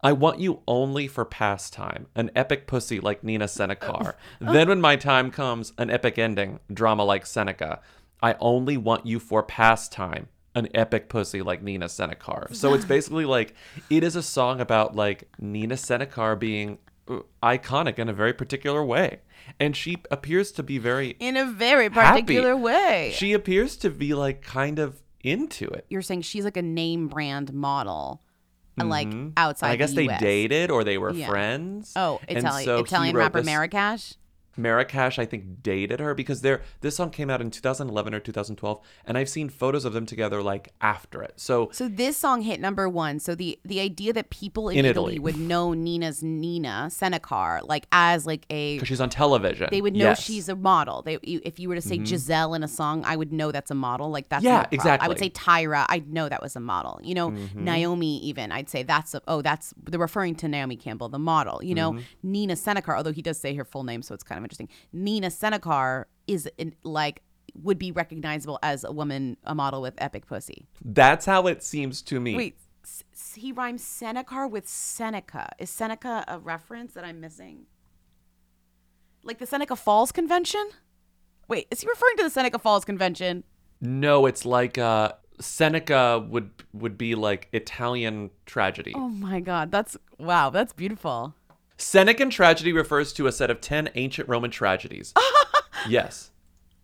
I want you only for pastime, an epic pussy like Nina Senicar. then when my time comes, an epic ending, drama like Seneca. I only want you for pastime, an epic pussy like Nina Senicar. So it's basically like it is a song about like Nina Senicar being uh, iconic in a very particular way. And she appears to be very In a very happy. particular way. She appears to be like kind of into it. You're saying she's like a name brand model and like Mhm. And outside. I guess the they US. dated or they were Yeah. friends. Oh, Italian so Italian rapper this- Marracash. Marracash, I think, dated her because they're, this song came out in 2011 or 2012, and I've seen photos of them together like after it. So So this song hit number one. So the the idea that people in, In Italy, Italy. would know Nina's Nina Senicar like as like a because she's on television, they would know Yes. she's a model. They if you were to say Mhm. Giselle in a song, I would know that's a model. Like that's Yeah, problem. I would say Tyra, I'd know that was a model. You know, Mhm. Naomi even, I'd say that's a, oh that's they're referring to Naomi Campbell, the model. You know, Mhm. Nina Senicar, although he does say her full name, so it's kind of interesting. Nina Senicar is in, like would be recognizable as a woman, a model with epic pussy. That's how it seems to me. Wait, s- he rhymes Senicar with Seneca. Is Seneca a reference that I'm missing? Like the Seneca Falls Convention? Wait, is he referring to the Seneca Falls Convention? No, it's like uh, Seneca would would be like Italian tragedy. Oh my God, that's wow, that's beautiful. Senecan tragedy refers to a set of 10 ancient Roman tragedies. yes.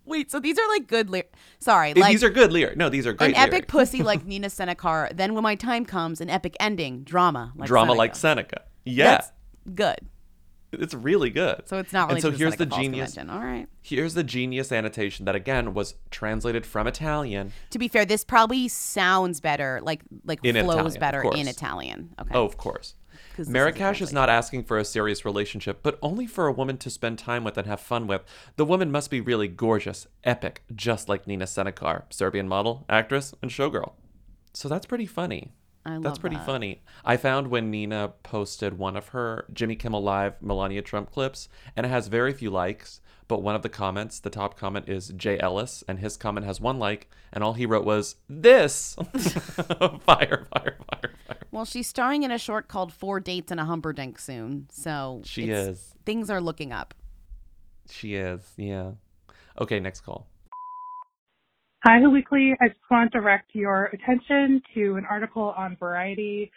Wait, so these are like good lyrics. Sorry, like these are good lyrics. No, these are great an epic lyrics. pussy like Nina Senicar. Then when my time comes, an epic ending, drama like Drama Seneca. like Seneca. Yeah. That's good. It's really good. So it's not And so related to the here's Seneca the Falls genius. Convention. All right. Here's the genius annotation that again was translated from Italian. To be fair, this probably sounds better, like like In flows Italian, better in. Italian. Okay. Oh, of course. This is Marracash is not asking for a serious relationship, but only for a woman to spend time with and have fun with. The woman must be really gorgeous, epic, just like Nina Senicar, Serbian model, actress, and showgirl. So that's pretty funny. I That's pretty that. funny. I found when Nina posted one of her Jimmy Kimmel Live Melania Trump clips, and it has very few likes, but one of the comments, the top comment is Jay Ellis, and his comment has one like, and all he wrote was, This! fire, fire, fire, fire. Well, she's starring in a short called Four Dates and a Humperdinck soon. So She is. Things are looking up. She is, yeah. Okay, next call. Hi, Who Weekly. I just want to direct your attention to an article on Variety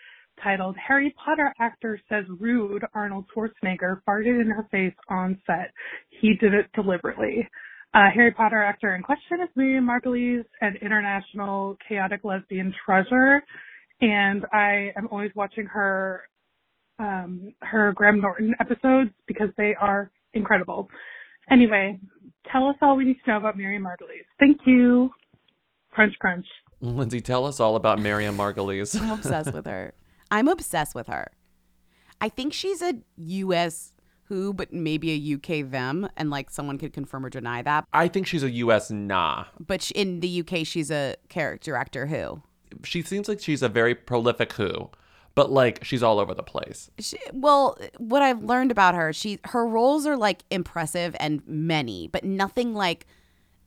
titled Harry Potter actor says rude Arnold Schwarzenegger farted in her face on set. He did it deliberately. Uh, Harry Potter actor in question is Miriam Margolyes, an international chaotic lesbian treasure, and I am always watching her um, her Graham Norton episodes because they are incredible. Anyway, tell us all we need to know about Miriam Margolyes. Thank you. Crunch, crunch. Lindsay, tell us all about Miriam Margolyes. I'm obsessed with her. I'm obsessed with her. I think she's a U.S. who, but maybe a UK them, and like someone could confirm or deny that. I think she's a U.S. nah. But sh- in the UK, she's a character actor who. She seems like she's a very prolific who, but like she's all over the place. She, well, what I've learned about her, she her roles are like impressive and many, but nothing like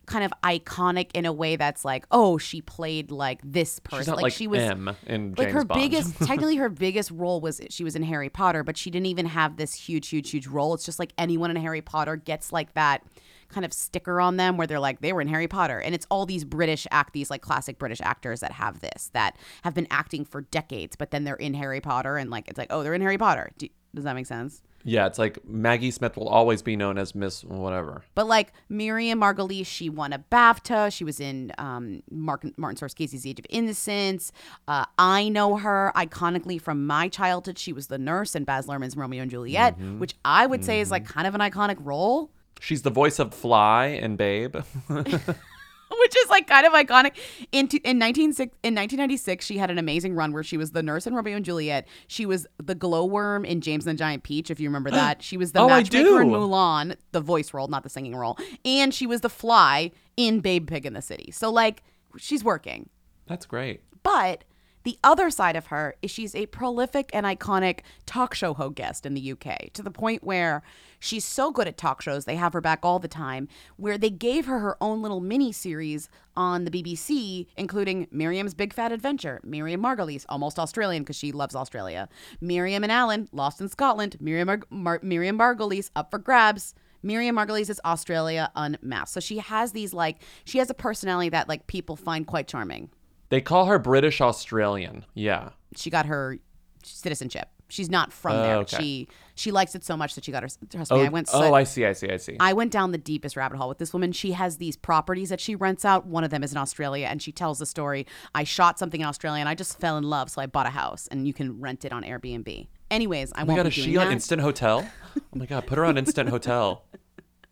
kind of iconic in a way that's like, oh, she played like this person. Not like, she was M in like James her Bond. biggest technically her biggest role was she was in Harry Potter, but she didn't even have this huge, huge, huge role. It's just like anyone in Harry Potter gets like that kind of sticker on them where they're like they were in Harry Potter, and it's all these British act these like classic British actors that have this that have been acting for decades, but then they're in Harry Potter, and like it's like oh they're in Harry Potter. Do, does that make sense? Yeah, it's like Maggie Smith will always be known as Miss whatever. But like Miriam Margolyes, she won a BAFTA. She was in um, Mark, Martin Scorsese's Age of Innocence. Uh, I know her iconically from my childhood. She was the nurse in Baz Luhrmann's Romeo and Juliet, Mhm. which I would say is like kind of an iconic role, She's the voice of Fly and Babe. which is like kind of iconic. In t- in 19, in 1996, she had an amazing run where she was the nurse in Romeo and Juliet. She was the glowworm in James and the Giant Peach, if you remember that. She was the Oh, matchmaker in. Mulan, the voice role, not the singing role, and she was the fly in Babe Pig in the City. So like she's working. That's great. But the other side of her is she's a prolific and iconic talk show ho guest in the UK to the point where she's so good at talk shows, they have her back all the time, where they gave her her own little mini series on the BBC, including Miriam's Big Fat Adventure, Miriam Margolyes, almost Australian because she loves Australia, Miriam and Alan, Lost in Scotland, Miriam, Mar- Mar- Miriam Margolyes, Up for Grabs. Miriam Margolyes is Australia unmasked. So she has these like, she has a personality that like people find quite charming. They call her British Australian. Yeah. she got her citizenship. She's not from Oh, there. okay. She she likes it so much that she got her. Trust me, Oh, I went. oh, I see, I see, I see. I went down the deepest rabbit hole with this woman. She has these properties that she rents out. One of them is in Australia, and she tells the story. I shot something in Australia, and I just fell in love, so I bought a house, and you can rent it on Airbnb. Anyways, I oh won't god, be is she on. Instant Hotel? Oh my god, put her on Instant Hotel.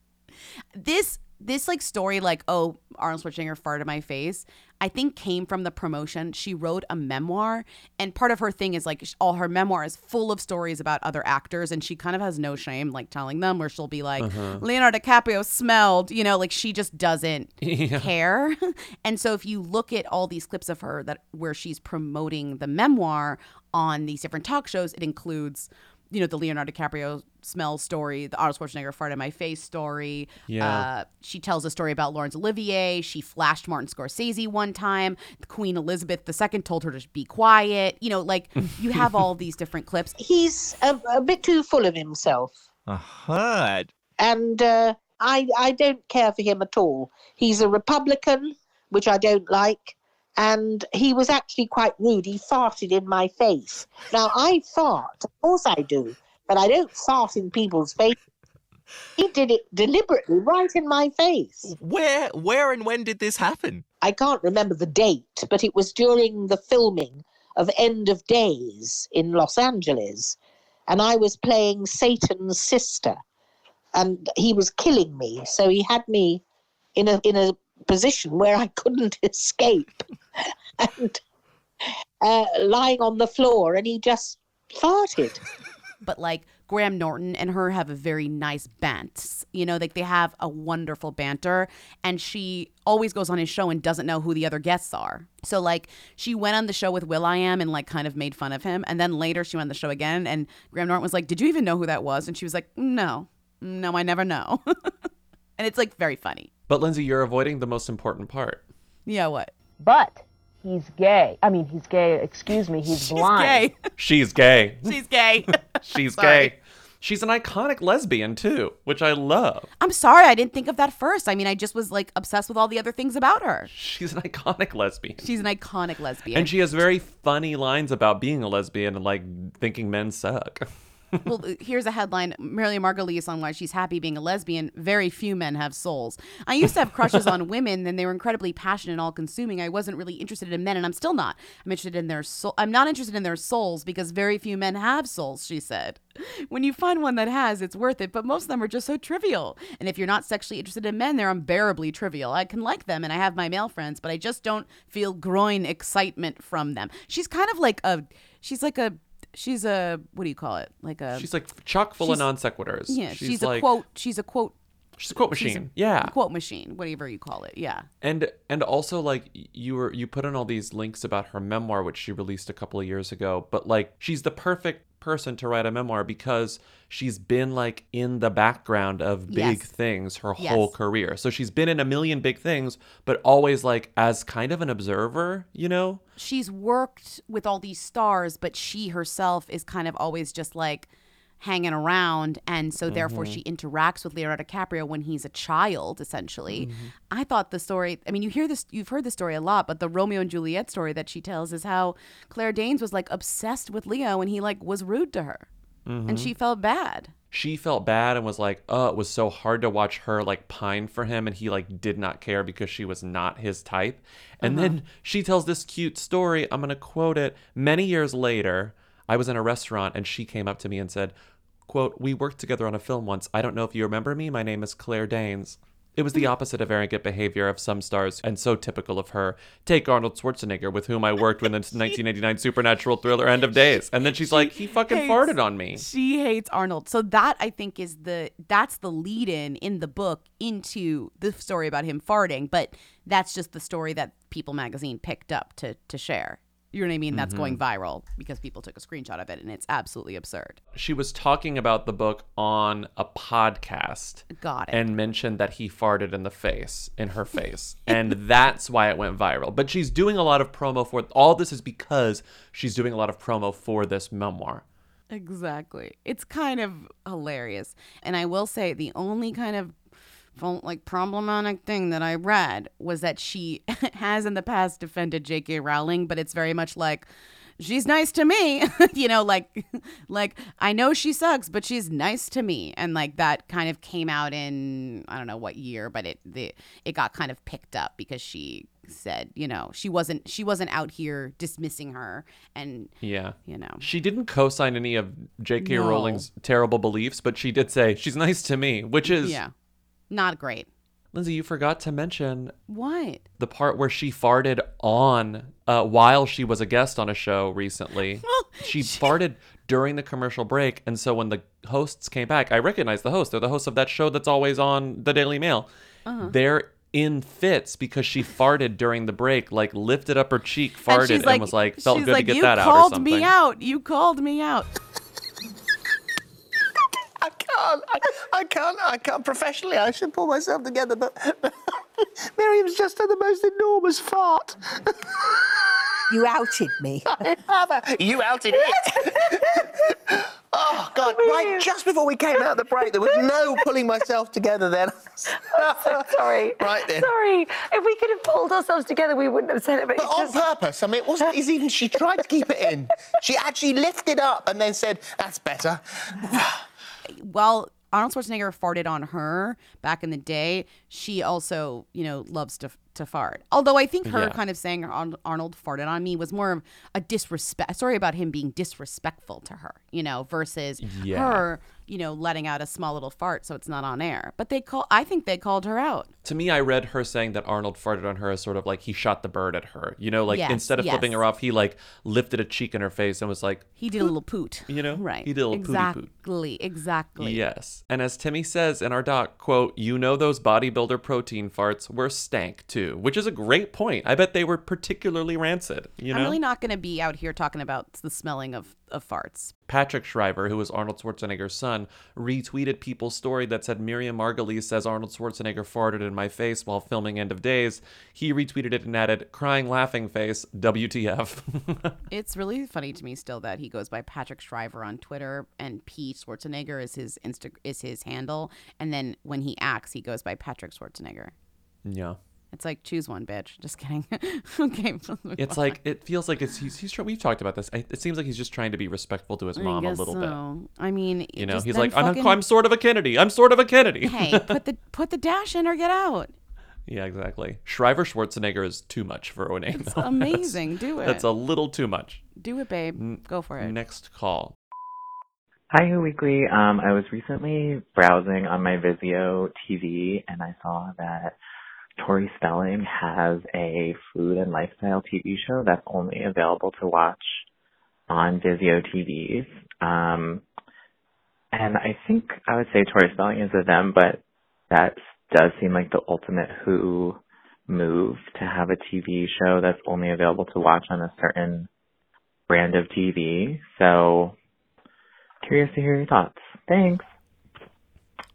this this like story like oh Arnold Schwarzenegger farted in my face I think came from the promotion she wrote a memoir and part of her thing is like all her memoir is full of stories about other actors and she kind of has no shame like telling them where she'll be like Uh-huh. Leonardo DiCaprio smelled you know like she just doesn't Yeah. care and so if you look at all these clips of her that where she's promoting the memoir on these different talk shows it includes you know the Leonardo DiCaprio smell story, the Arnold Schwarzenegger fart in my face story. Yeah. Uh, she tells a story about Laurence Olivier. She flashed Martin Scorsese one time. Queen Elizabeth II told her to be quiet. You know, like you have all these different clips. He's a, a bit too full of himself, I heard. and uh, I I don't care for him at all. He's a Republican, which I don't like, and he was actually quite rude. He farted in my face. Now I fart, of course I do, but I don't fart in people's face. He did it deliberately, right in my face. Where, where, and when did this happen? I can't remember the date, but it was during the filming of End of Days in Los Angeles. And I was playing Satan's sister. And he was killing me. So he had me in a in a position where I couldn't escape. and uh, lying on the floor and he just farted. But like Graham Norton and her have a very nice bant. You know, like they have a wonderful banter. And she always goes on his show and doesn't know who the other guests are. So like she went on the show with Will I Am and like kind of made fun of him. And then later she went on the show again and Graham Norton was like, Did you even know who that was? And she was like, No. No, I never know. and it's like very funny. But Lindsay, you're avoiding the most important part. Yeah, what? But he's gay. I mean, he's gay. Excuse me, he's blind. gay. She's gay. She's gay. She's Sorry. gay. She's an iconic lesbian too, which I love. I'm sorry, I didn't think of that first. I mean, I just was like obsessed with all the other things about her. She's an iconic lesbian. She's an iconic lesbian. And she has very funny lines about being a lesbian and like thinking men suck. well, uh, here's a headline Marilyn Margolyes on why she's happy being a lesbian. Very few men have souls. I used to have crushes on women, and they were incredibly passionate and all consuming. I wasn't really interested in men, and I'm still not. I'm interested in their soul. I'm not interested in their souls because very few men have souls, she said. When you find one that has, it's worth it, but most of them are just so trivial. And if you're not sexually interested in men, they're unbearably trivial. I can like them, and I have my male friends, but I just don't feel groin excitement from them. She's kind of like a. She's like a she's a what do you call it? Like a She's like chock full of non sequiturs. Yeah, she's, a like, quote. She's a quote. She's a quote she's machine. yeah. quote machine, whatever you call it. Yeah. And and also like you were you put in all these links about her memoir which she released a couple of years ago, but like she's the perfect person to write a memoir because she's been like in the background of big Yes. things her Yes. whole career. So she's been in a million big things, but always like as kind of an observer, you know? She's worked with all these stars, but she herself is kind of always just like hanging around and so therefore Mhm. she interacts with Leonardo DiCaprio when he's a child essentially. Mm-hmm. I thought the story I mean you hear this you've heard the story a lot but the Romeo and Juliet story that she tells is how Claire Danes was like obsessed with Leo and he like was rude to her and Mhm. she felt bad. she felt bad and was like, "Oh, it was so hard to watch her like pine for him and he like did not care because she was not his type." And Uh-huh. then she tells this cute story. I'm going to quote it. Many years later, I was in a restaurant and she came up to me and said, "Quote, we worked together on a film once. I don't know if you remember me. My name is Claire Danes." It was the mm-hmm. opposite of arrogant behavior of some stars and so typical of her. Take Arnold Schwarzenegger, with whom I worked in the 1989 supernatural thriller End of Days. And then she's like, he fucking hates- farted on me. She hates Arnold. So that I think is the that's the lead in in the book into the story about him farting, but that's just the story that People magazine picked up to to share. You know what I mean? That's going mm-hmm. viral because people took a screenshot of it and it's absolutely absurd. she was talking about the book on a podcast Got it. and mentioned that he farted in the face in her face and that's why it went viral but she's doing a lot of promo for all this is because she's doing a lot of promo for this memoir Exactly. It's kind of hilarious. And I will say the only kind of like problematic thing that I read was that she has in the past defended J.K. Rowling, but it's very much like she's nice to me. you know, like like I know she sucks, but she's nice to me. And like that kind of came out in I don't know what year, but it the it got kind of picked up because she said, you know, she wasn't she wasn't out here dismissing her and Yeah. you know. She didn't co-sign any of J.K. No. Rowling's terrible beliefs, but she did say she's nice to me, which is Yeah. Not great. Lindsay, you forgot to mention What? the part where she farted on uh, while she was a guest on a show recently. she farted during the commercial break, and so when the hosts came back, I recognized the host. They're the hosts of that show that's always on the Daily Mail. Uh-huh. They're in fits because she farted during the break, like lifted up her cheek, farted, she's and, was like, felt good like, to get that out You called me out. You called me out. I can't. I, I can't. I can't. Professionally, I should pull myself together, but Miriam's just had the most enormous fart. You outed me. I have. You outed it. oh God! Right, just before we came out of the break, there was no pulling myself together. Then. Sorry. Right then. Sorry. If we could have pulled ourselves together, we wouldn't have said it. But, But on just... purpose. I mean, it wasn't as even she tried to keep it in. She actually lifted up and then said, "That's better." While Arnold Schwarzenegger farted on her back in the day, she also, you know, loves to to fart. Although I think her Yeah. kind of saying Arnold farted on me was more of a disrespect. Sorry about him being disrespectful to her, you know, versus Yeah. her, you know, letting out a small little fart so it's not on air. But they call. I think they called her out. To me, I read her saying that Arnold farted on her as sort of like he shot the bird at her. You know, like Yes, instead of flipping her off, he like lifted a cheek in her face and was like, He did a little poot. you know, Right. He did a little pooty poot. exactly. Exactly. Yes. And as Timmy says in our doc, quote, you know those bodybuilder protein farts were stank too, which is a great point. I bet they were particularly rancid, you know? I'm really not going to be out here talking about the smelling of, of farts. Patrick Shriver, who was Arnold Schwarzenegger's son, retweeted people's story that said Miriam Margolyes says Arnold Schwarzenegger farted in my face while filming End of Days. He retweeted it and added, crying laughing face, WTF. It's really funny to me still that he goes by Patrick Shriver on Twitter and P Schwarzenegger is his Insta is his handle, and then when he acts, he goes by Patrick Schwarzenegger. yeah. It's like choose one, bitch. Just kidding. okay. let's move It's on. like it feels like it's he's, he's we've talked about this. I- It seems like he's just trying to be respectful to his I mom a guess little bit. so. I mean, You know, he's then like, I'm, fucking- I'm sort of a Kennedy. I'm sort of a Kennedy. hey, put the put the dash in or get out. yeah, exactly. Shriver Schwarzenegger is too much for a name. It's amazing. That's- Do it. That's a little too much. Do it, babe. Go for it. Next call. Hi, Who Weekly. Um, I was recently browsing on my Vizio TV and I saw that Tori Spelling has a food and lifestyle TV show that's only available to watch on Vizio TVs. Um, and I think I would say Tori Spelling is a them, but that does seem like the ultimate Who move to have a TV show that's only available to watch on a certain brand of TV. So curious to hear your thoughts. Thanks.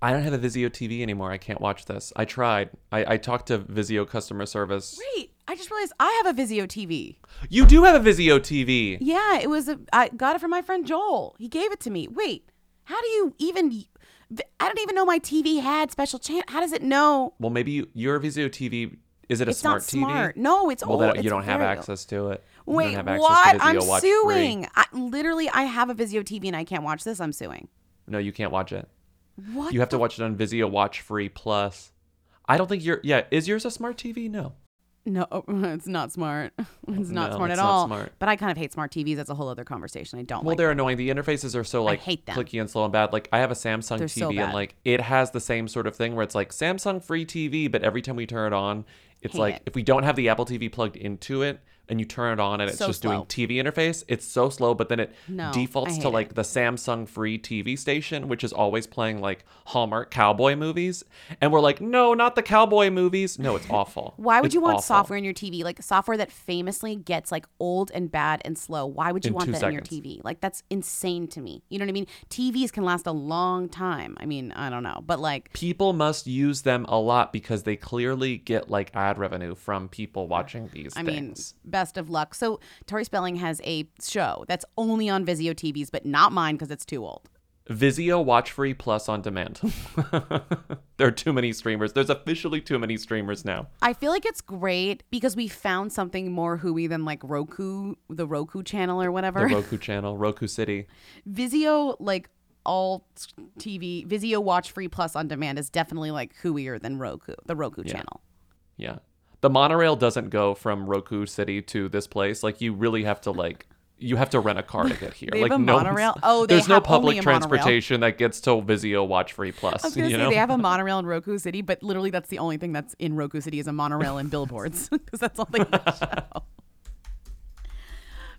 I don't have a Vizio TV anymore. I can't watch this. I tried. I, I talked to Vizio customer service. Wait, I just realized I have a Vizio TV. You do have a Vizio TV. Yeah, it was a. I got it from my friend Joel. He gave it to me. Wait, how do you even? I don't even know my TV had special channel. How does it know? Well, maybe you, your Vizio TV is it a It's smart not TV? smart. No, it's well, old. then you It's don't have access to it. You Wait, don't have access what? I'm suing. I, literally, I have a Vizio TV and I can't watch this. I'm suing. No, you can't watch it. What? You have to watch it on Vizio Watch Free Plus. I don't think your yeah is yours a smart TV? No. No, it's not smart. It's not No, smart it's at not all. smart. But I kind of hate smart TVs. That's a whole other conversation. I don't Well, like. they're annoying. The interfaces are so like hate them. clicky and slow and bad. Like I have a Samsung They're TV so and like it has the same sort of thing where it's like Samsung free TV, but every time we turn it on, it's Hate like it. if we don't have the Apple TV plugged into it and you turn it on and it's So just slow. doing TV interface, it's so slow. But then it No, defaults to like the Samsung free TV station, which is always playing like Hallmark cowboy movies, and we're like, no, not the cowboy movies. No, it's awful. Why would It's you want awful. software in your TV? Like software that famously gets like old and bad and slow. Why would you In want that in your. TV? Like that's insane to me. You know what I mean? TVs can last a long time. I mean, I don't know, but like people must use them a lot because they clearly get like ad revenue from people watching these I things. mean, best of luck. So Tori Spelling has a show that's only on Vizio TVs, but not mine because it's too old. Vizio Watch Free Plus on demand. there are too many streamers. There's officially too many streamers now. I feel like it's great because we found something more hooey than like Roku, the Roku channel or whatever. The Roku channel, Roku City. Vizio, like all TV, Vizio Watch Free Plus on demand is definitely like hooier than Roku, the Roku Yeah. channel. Yeah. The monorail doesn't go from Roku City to this place. Like you really have to like you have to rent a car to get here. Like no monorail? Oh, there's no public a monorail. transportation that gets to Vizio Watch Free Plus. I was gonna you say know? they have a monorail in Roku City, but literally that's the only thing that's in Roku City is a monorail and billboards because that's all they show.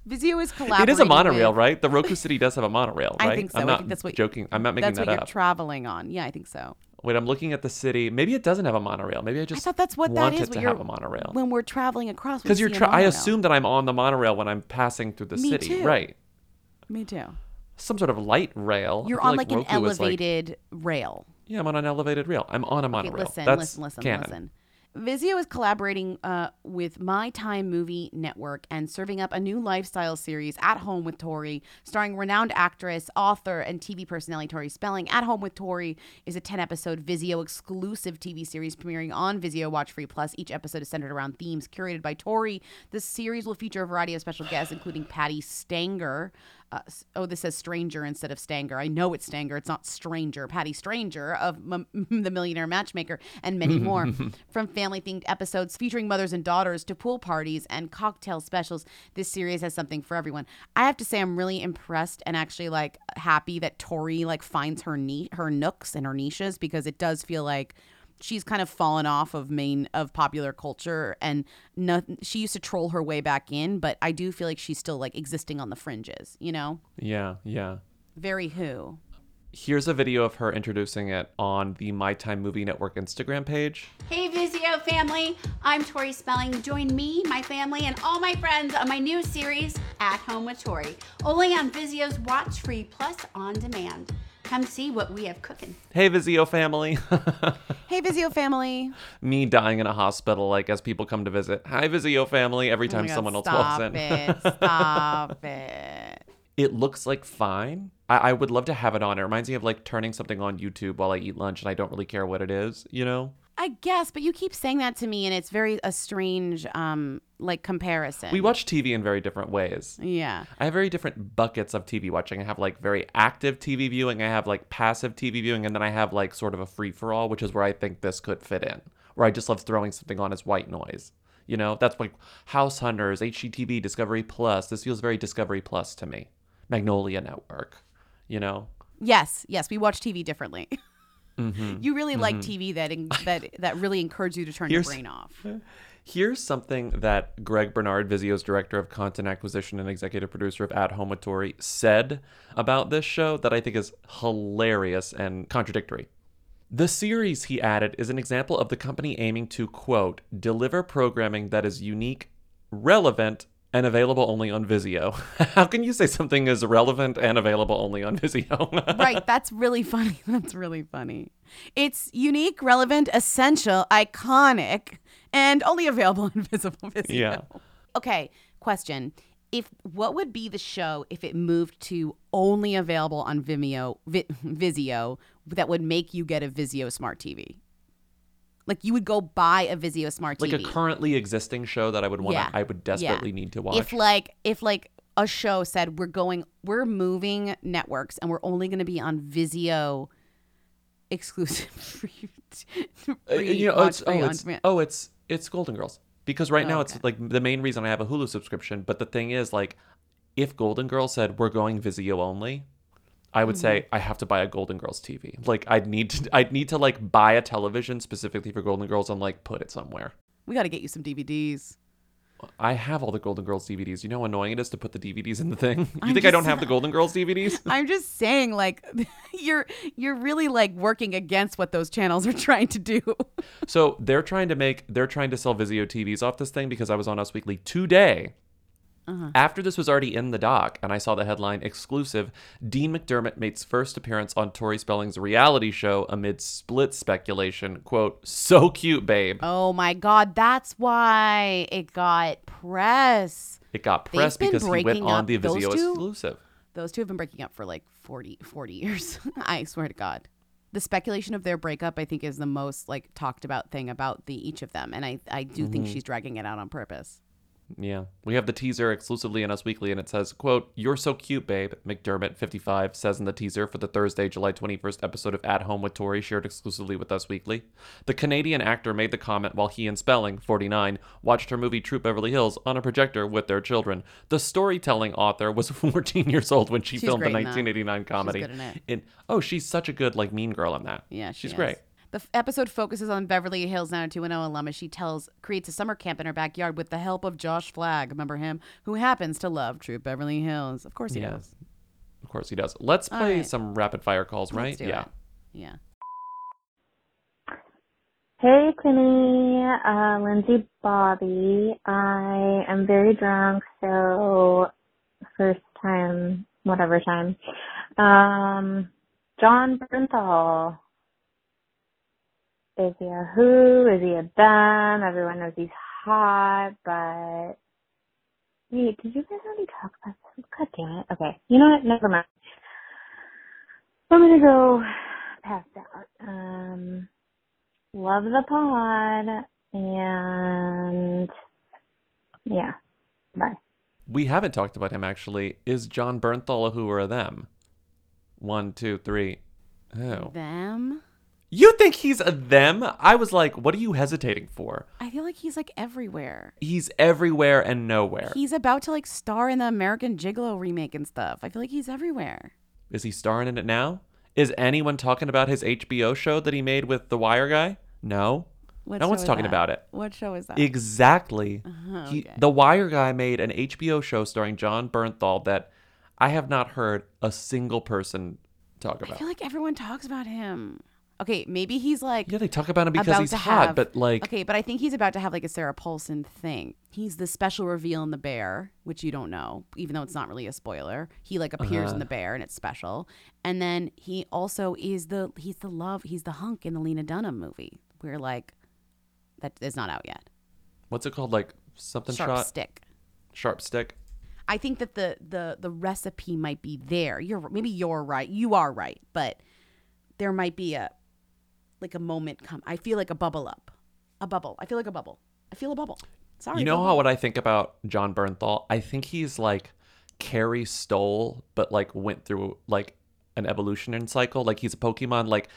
Vizio is collaborating. it is a monorail, with- right? The Roku City does have a monorail, right? I think so. I'm I not think that's what joking. I'm not making that's that what you're traveling on. Yeah, I think so. Wait, I'm looking at the city. Maybe it doesn't have a monorail. Maybe I just I thought that's what that want is. it to have a monorail. When we're traveling across, Because you're, tra- I assume that I'm on the monorail when I'm passing through the Me city, too. right? Me too. Some sort of light rail. You're on like, Roku an is, like- elevated rail. yeah, I'm on an elevated rail. I'm on a monorail. Okay, listen, That's listen, listen, canon. listen. Vizio is collaborating uh, with My Time Movie Network and serving up a new lifestyle series, At Home with Tori, starring renowned actress, author, and TV personality Tori Spelling. At Home with Tori is a 10 episode Vizio exclusive TV series premiering on Vizio Watch Free Plus. Each episode is centered around themes curated by Tori. The series will feature a variety of special guests, including Patty Stanger. Uh, oh, this says Stranger instead of Stanger. I know it's Stanger. It's not Stranger. Patty Stranger of M- The Millionaire Matchmaker and many more. From family themed episodes featuring mothers and daughters to pool parties and cocktail specials, this series has something for everyone. I have to say, I'm really impressed and actually like happy that Tori like finds her ni- her nooks and her niches because it does feel like she's kind of fallen off of main of popular culture and no, she used to troll her way back in but i do feel like she's still like existing on the fringes you know Yeah, yeah. very who Here's a video of her introducing it on the My Time Movie Network Instagram page. Hey Vizio family, I'm Tori Spelling. Join me, my family, and all my friends on my new series, At Home with Tori, only on Vizio's Watch Free Plus on demand. Come see what we have cooking. Hey, Vizio family. hey vizio family Me dying in a hospital, like as people come to visit. Hi, Vizio family. Every Oh time my God, someone else stop walks in. it stop it it looks like fine. I, I would love to have it on. It reminds me of like turning something on YouTube while I eat lunch and I don't really care what it is, you know? I guess but you keep saying that to me and it's very a strange um like comparison We watch TV in very different ways. yeah I have very different buckets of TV watching. I have like very active TV viewing, I have like passive TV viewing, and then I have like sort of a free for all, which is where I think this could fit in, where I just love throwing something on as white noise. You know, that's like House Hunters, HGTV, Discovery Plus. This feels very Discovery Plus to me. Magnolia Network, you know? yes yes we watch tv differently Mhm. you really like Mhm. tv that that that really encourage you to turn Here's- your brain off Here's something that Greg Bernard, Vizio's director of content acquisition and executive producer of At Home with Tori, said about this show that I think is hilarious and contradictory. The series, he added, is an example of the company aiming to, quote, deliver programming that is unique, relevant, and available only on Vizio. How can you say something is relevant and available only on Vizio? right that's really funny that's really funny it's unique relevant essential iconic and only available on visible video Yeah. okay question if what would be the show if it moved to only available on Vimeo Vi- Vizio that would make you get a Vizio smart TV like you would go buy a Vizio smart TV. like a currently existing show that I would want Yeah. I would desperately need to watch. If like if like a show said we're going we're moving networks and we're only going to be on Vizio exclusive free, Uh, you know, watch it's, free oh, it's, oh, it's it's Golden Girls because right Oh, now it's like the main reason I have a Hulu subscription. But the thing is, like, if Golden Girls said we're going Vizio only, I would say Mm-hmm. I have to buy a Golden Girls TV. Like, I'd need to I'd need to like buy a television specifically for Golden Girls and like put it somewhere. We got to get you some DVDs. I have all the Golden Girls DVDs. You know how annoying it is to put the DVDs in the thing. You I'm think I don't have the Golden Girls DVDs? I'm just saying like you're you're really like working against what those channels are trying to do. So they're trying to make they're trying to sell Vizio TVs off this thing because I was on Us Weekly today. Uh-huh. After this was already in the doc, and I saw the headline exclusive, Dean McDermott makes first appearance on Tori Spelling's reality show amid split speculation. Quote, so cute, babe. Oh my god, that's why it got press. It got press because he went on the Vizio two? exclusive. Those two have been breaking up for like 40, 40 years. I swear to God. The speculation of their breakup, I think, is the most like talked about thing about the each of them, and I I do think Mhm. she's dragging it out on purpose. Yeah. We have the teaser exclusively in Us Weekly, and it says, quote, You're so cute, babe, McDermott, 55, says in the teaser for the Thursday, July 21st episode of At Home with Tori, shared exclusively with Us Weekly. The Canadian actor made the comment while he and Spelling, 49, watched her movie Troop Beverly Hills on a projector with their children. The storytelling author was 14 years old when she She's filmed the great that. 1989 comedy. in oh, she's such a good, like, mean girl in that. Yeah, she She's is. great. The f- episode focuses on Beverly Hills 90210 alum as she tells creates a summer camp in her backyard with the help of Josh Flagg, remember him, who happens to love Troop Beverly Hills. Of course he Yeah. does. Of course he does. Let's play right. some rapid fire calls, right? Let's do yeah. it. Yeah. Hey, Timmy, uh, Lindsay, Bobby. I am very drunk, so first time, whatever time. Um, Jon Bernthal. Is he a who? Is he a them? Everyone knows he's hot, but wait, did you guys already talk about this? God damn it. Okay, you know what? Never mind. I'm gonna go past out. Um, love the pod and yeah bye We haven't talked about him actually. Is Jon Bernthal a who or a them? One, two, three. Oh. Them? You think he's a them? I was like, what are you hesitating for? I feel like he's like everywhere. He's everywhere and nowhere. He's about to like star in the American Gigolo remake and stuff. I feel like he's everywhere. Is he starring in it now? Is anyone talking about his HBO show that he made with the Wire guy? No. What no one's talking that? about it. What show is that? Exactly. Uh-huh, He, the Wire guy made an HBO show starring Jon Bernthal that I have not heard a single person talk about. I feel like everyone talks about him. Okay, maybe he's like Yeah, they talk about him because about he's to hot, have- but like okay, but I think he's about to have like a Sarah Paulson thing. He's the special reveal in the Bear, which you don't know, even though it's not really a spoiler. He like appears Uh-huh. in the Bear and it's special, and then he also is the he's the love he's the hunk in the Lena Dunham movie. We're like that is not out yet. what's it called? Like something Sharp shot? stick. Sharp stick. I think that the the the recipe might be there. You're maybe you're right. You are right, but there might be a like a moment come. I feel like a bubble up, a bubble. I feel like a bubble. I feel a bubble. Sorry. you know bubble. how what I think about Jon Bernthal? I think he's like Corey Stoll, but like went through like an evolution in cycle. Like he's a Pokemon. Like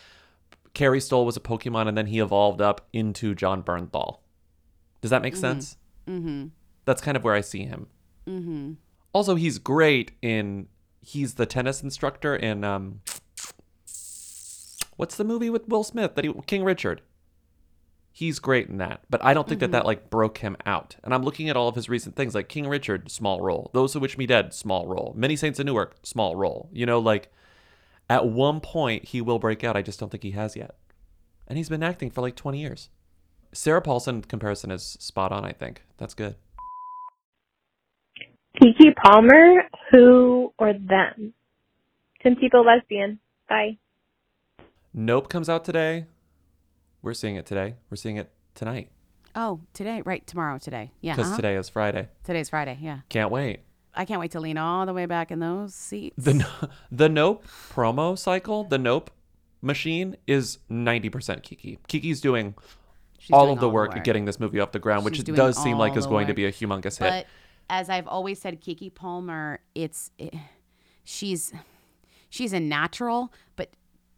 Corey Stoll was a Pokemon, and then he evolved up into Jon Bernthal. Does that make Mhm. sense? Mm-hmm. That's kind of where I see him. Mm-hmm. Also, he's great in. He's the tennis instructor in um. What's the movie with Will Smith that he King Richard? He's great in that, but I don't think that that mm-hmm. like broke him out. And I'm looking at all of his recent things, like King Richard, small role. Those Who Wish Me Dead, small role. Many Saints of Newark, small role. You know, like at one point he will break out. I just don't think he has yet. And he's been acting for like 20 years. Sarah Paulson comparison is spot on. I think that's good. Keke Palmer, who or them? Tim Tebow lesbian. Bye. Nope comes out today. We're seeing it today. We're seeing it tonight Oh, today, right? Tomorrow, today. Yeah. because uh-huh. today is Friday. Today's Friday. Yeah. Can't wait. I can't wait to lean all the way back in those seats. The the Nope promo cycle, the Nope machine is 90% Keke. Keke's doing She's all doing of the all work, work. getting this movie off the ground, which She's it doing does seem like is going to be a humongous hit. But as I've always said, Keke Palmer, it's it, she's she's a natural, but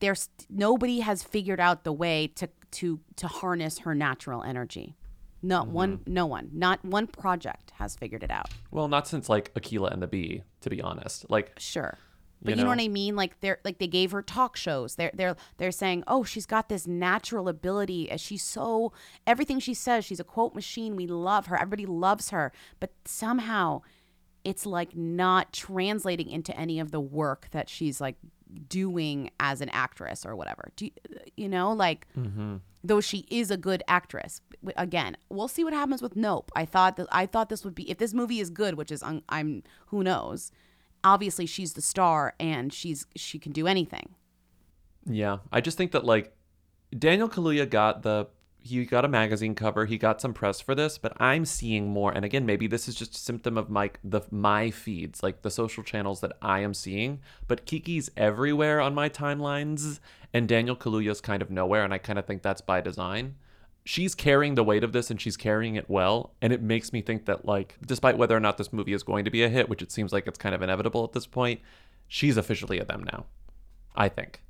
there's nobody has figured out the way to to to harness her natural energy. Not one, Mm-hmm. no one, not one project has figured it out. Well, not since like Akeelah and the Bee, to be honest. Like Sure. But you know? what I mean? Like they're like they gave her talk shows. They're they're they're saying, oh, she's got this natural ability. As she's so everything she says, she's a quote machine. We love her. Everybody loves her. But somehow, it's like not translating into any of the work that she's like doing as an actress or whatever. Do you, you know like Mm-hmm. though she is a good actress. Again, we'll see what happens with Nope. I thought that I thought this would be if this movie is good, which is un, I'm who knows. Obviously, she's the star and she's she can do anything. Yeah, I just think that like Daniel Kaluuya got the he got a magazine cover, he got some press for this, but I'm seeing more. And again, maybe this is just a symptom of my the my feeds, like the social channels that I am seeing. But Keke's everywhere on my timelines, and Daniel Kaluuya's kind of nowhere, and I kind of think that's by design. She's carrying the weight of this, and she's carrying it well, and it makes me think that like, despite whether or not this movie is going to be a hit, which it seems like it's kind of inevitable at this point, she's officially a them now. I think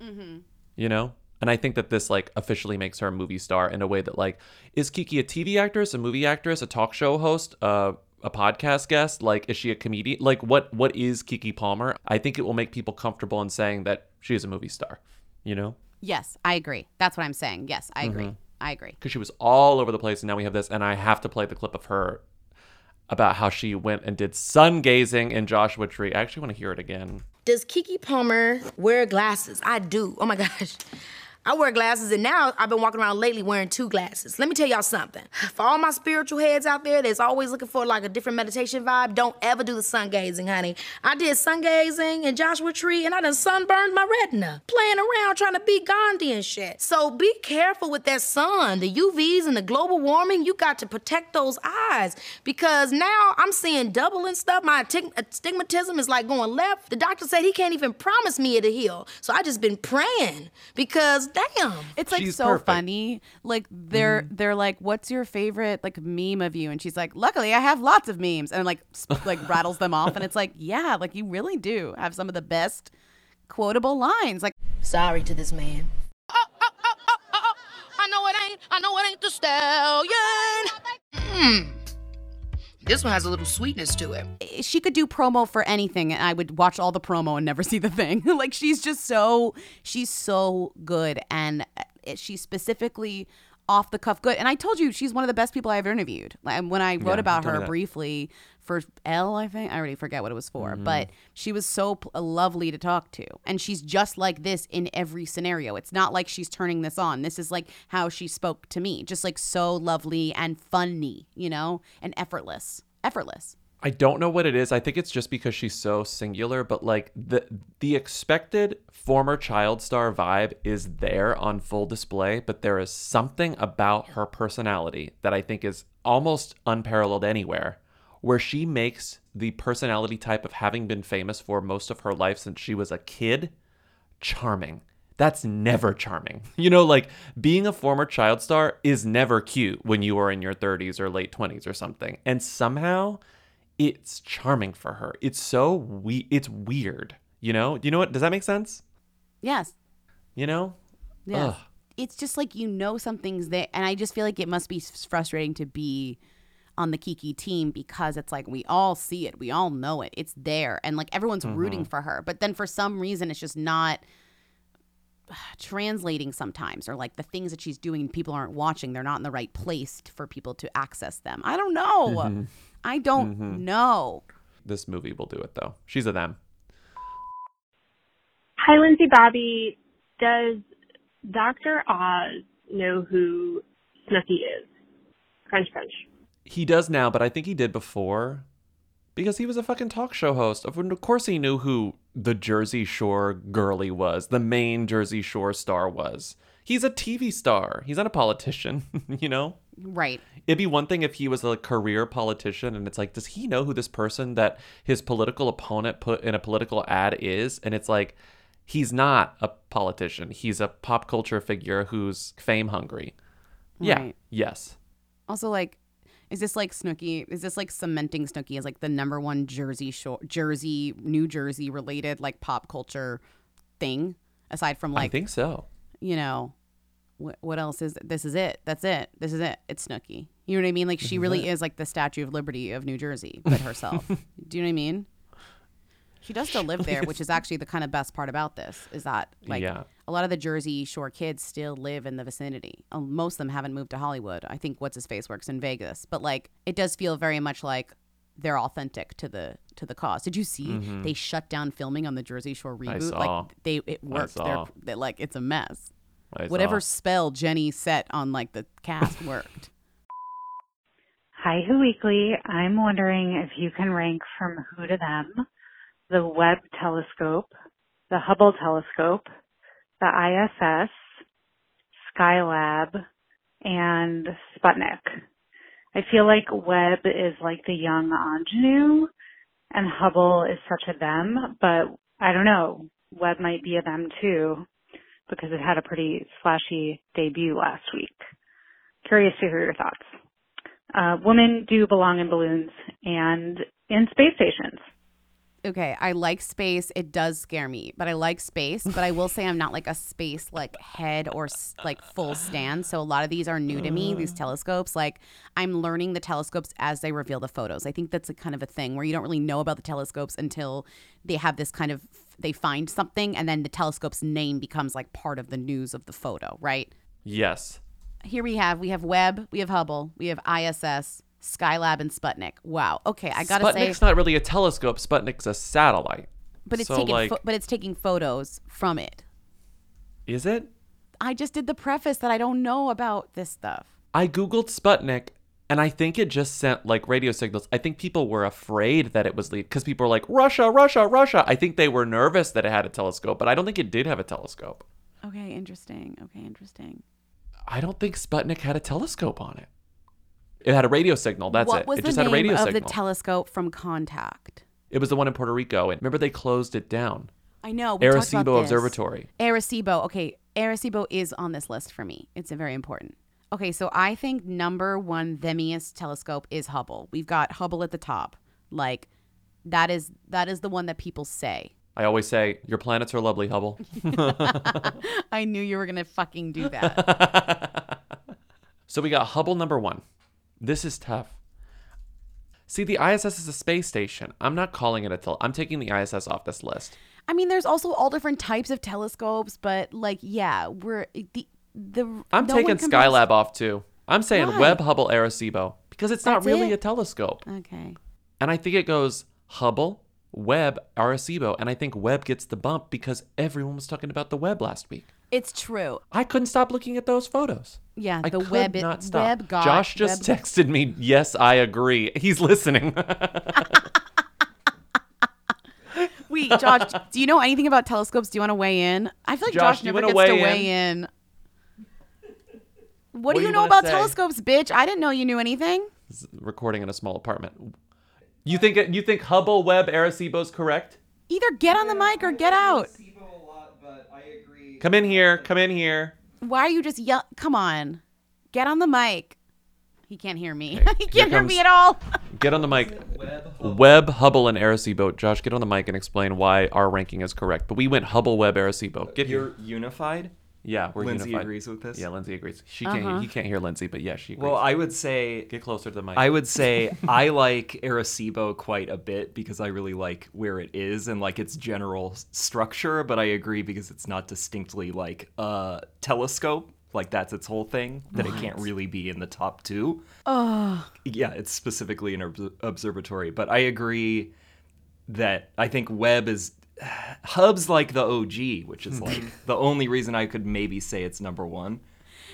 Mm-hmm. you know and i think that this like officially makes her a movie star in a way that like is keke a tv actress a movie actress a talk show host uh, a podcast guest like is she a comedian like what what is keke palmer i think it will make people comfortable in saying that she is a movie star you know Yes, I agree. That's what I'm saying. Yes, I agree. Mhm. I agree. because she was all over the place and now we have this and i have to play the clip of her about how she went and did sun gazing in joshua tree i actually want to hear it again Does Keke Palmer wear glasses? I do. Oh my gosh. I wear glasses, and now I've been walking around lately wearing two glasses. Let me tell y'all something. For all my spiritual heads out there that's always looking for like a different meditation vibe, don't ever do the sun gazing, honey. I did sun gazing in Joshua Tree, and I done sunburned my retina, playing around trying to be Gandhi and shit. So be careful with that sun, the UVs and the global warming. You got to protect those eyes because now I'm seeing double and stuff. My astigmatism is like going left. The doctor said he can't even promise me it'll heal. So I just been praying because damn. It's like so funny. Like they're they're like, "What's your favorite like meme of you?" And she's like, "Luckily, I have lots of memes." And like sp- like rattles them off, and it's like, yeah, like you really do have some of the best quotable lines. Like, sorry to this man. I know it ain't. I know it ain't the stallion. Hmm. This one has a little sweetness to it. she could do promo for anything and I would watch all the promo and never see the thing. like she's just so she's so good and uh, she's specifically off the cuff good. And I told you she's one of the best people I've interviewed. Like, When I wrote Yeah, about you told me her that. briefly for Elle, I think I already forget what it was for, Mhm. but she was so p- lovely to talk to. And she's just like this in every scenario. It's not like she's turning this on. This is like how she spoke to me, just like so lovely and funny, you know, and effortless. Effortless. I don't know what it is. I think it's just because she's so singular, but like the the expected former child star vibe is there on full display, but there is something about her personality that I think is almost unparalleled anywhere, where she makes the personality type of having been famous for most of her life since she was a kid charming. That's never charming. You know, like being a former child star is never cute when you are in your 30s or late 20s or something. And somehow it's charming for her. It's so we it's weird. You know? You know what? Does that make sense? Yes. You know? Yeah. It's just like you know something's there. And I just feel like it must be frustrating to be on the Keke team because it's like we all see it. We all know it. It's there. And like everyone's rooting Mhm. for her. But then for some reason, it's just not translating sometimes or like the things that she's doing people aren't watching they're not in the right place for people to access them i don't know Mhm. i don't Mhm. know This movie will do it though. She's a them. Hi, Lindsay Bobby. Does Dr. Oz know who Snooki is? Crunch, crunch. He does now, but I think he did before because he was a fucking talk show host. Of of course, he knew who the Jersey Shore girlie was, the main Jersey Shore star was. He's a TV star. He's not a politician, you know? right It'd be one thing if he was a career politician and it's like, does he know who this person that his political opponent put in a political ad is? And it's like, he's not a politician. He's a pop culture figure who's fame hungry. Yeah. Yes. also like is this like snooki is this like cementing snooki as like the number one jersey shore jersey new jersey related like pop culture thing? Aside from like, I think so. you know what, what else is this is it that's it this is it it's snooki you know what i mean? Like she really is like the statue of liberty of new jersey but herself. Do you know what i mean she does still live there which is actually the kind of best part about this is that like Yeah. a lot of the jersey shore kids still live in the vicinity. Um, most of them haven't moved to hollywood. I think what's his face works in vegas. But like it does feel very much like they're authentic to the to the cause. Did you see Mhm. they shut down filming on the jersey shore I reboot? saw. like they it I worked. they're, they're like it's a mess. I whatever saw. spell jenny set on like the cast worked. Hi, Who Weekly. I'm wondering if you can rank from who to them the Webb telescope, the Hubble telescope, the ISS, Skylab, and Sputnik. I feel like Webb is like the young ingenue, and Hubble is such a them, but I don't know. Webb might be a them too, because it had a pretty flashy debut last week. Curious to hear your thoughts. Uh, women do belong in balloons and in space stations. Okay, I like space. It does scare me, but I like space. But I will say I'm not like a space like head or s- like full stand. So a lot of these are new to me. These mm. telescopes, like I'm learning the telescopes as they reveal the photos. I think that's a kind of a thing where you don't really know about the telescopes until they have this kind of they find something, and then the telescope's name becomes like part of the news of the photo, right? Yes. Here we have we have Webb, we have Hubble, we have ISS, Skylab, and Sputnik. Wow. Okay, I gotta Sputnik's say, Sputnik's not really a telescope. Sputnik's a satellite. but it's so, taking like, pho- but it's taking photos from it. is it? I just did the preface that I don't know about this stuff. I googled Sputnik, and I think it just sent like radio signals. I think people were afraid that it was lead because people were like Russia, Russia, Russia. I think they were nervous that it had a telescope, but I don't think it did have a telescope. Okay, interesting. Okay, interesting. I don't think Sputnik had a telescope on it. It had a radio signal. That's what it. was it the just name had a radio signal. of signal. the telescope from Contact? it was the one in Puerto Rico, and remember they closed it down. I know. we talked about Arecibo this. Observatory. Arecibo. Okay, Arecibo is on this list for me. It's a very important. Okay, so I think number one themiest telescope is Hubble. We've got Hubble at the top. Like that is that is the one that people say. I always say your planets are lovely, Hubble. I knew you were gonna fucking do that. So we got Hubble number one. This is tough. See, the ISS is a space station. I'm not calling it a tel. I'm taking the ISS off this list. I mean, there's also all different types of telescopes, but like, yeah, we're eh, the the. I'm no taking Skylab off too. I'm saying Why? Webb, Hubble, Arecibo because it's not really it? a telescope. Okay. And I think it goes Hubble, Webb, Arecibo, and I think Webb gets the bump because everyone was talking about the Webb last week. It's true. I couldn't stop looking at those photos. Yeah, I the could web not stop. web got Josh just web- texted me, "Yes, I agree." He's listening. Wait, Josh, do you know anything about telescopes? Do you want to weigh in? I feel like Josh, Josh, do you never wanna gets to weigh weigh in. What, What do do you you know wanna about say? telescopes, bitch? I didn't know you knew anything. Recording in a small apartment. You think you think Hubble, Webb, Arecibo's correct? Either get on the mic or get out. Come in here. Come in here. Why are you just yell? Come on, get on the mic. He can't hear me. he can't hear me at all. Get on the mic. Webb, Hubble, and Arecibo. Josh, get on the mic and explain why our ranking is correct. But we went Hubble, Webb, Arecibo. Get You're here. unified. Yeah, we're Lindsay unified. agrees with this. Yeah, Lindsay agrees. She Uh-huh. can't. He can't hear Lindsay, but yeah, she agrees. Well, I would say get closer to the mic. I would say I like Arecibo quite a bit because I really like where it is and like its general structure, but I agree because it's not distinctly like a telescope. Like that's its whole thing that it can't really be in the top two. Oh, Yeah, it's specifically an obs- observatory, but I agree that I think Webb is Hub's like the OG, which is like the only reason I could maybe say it's number one.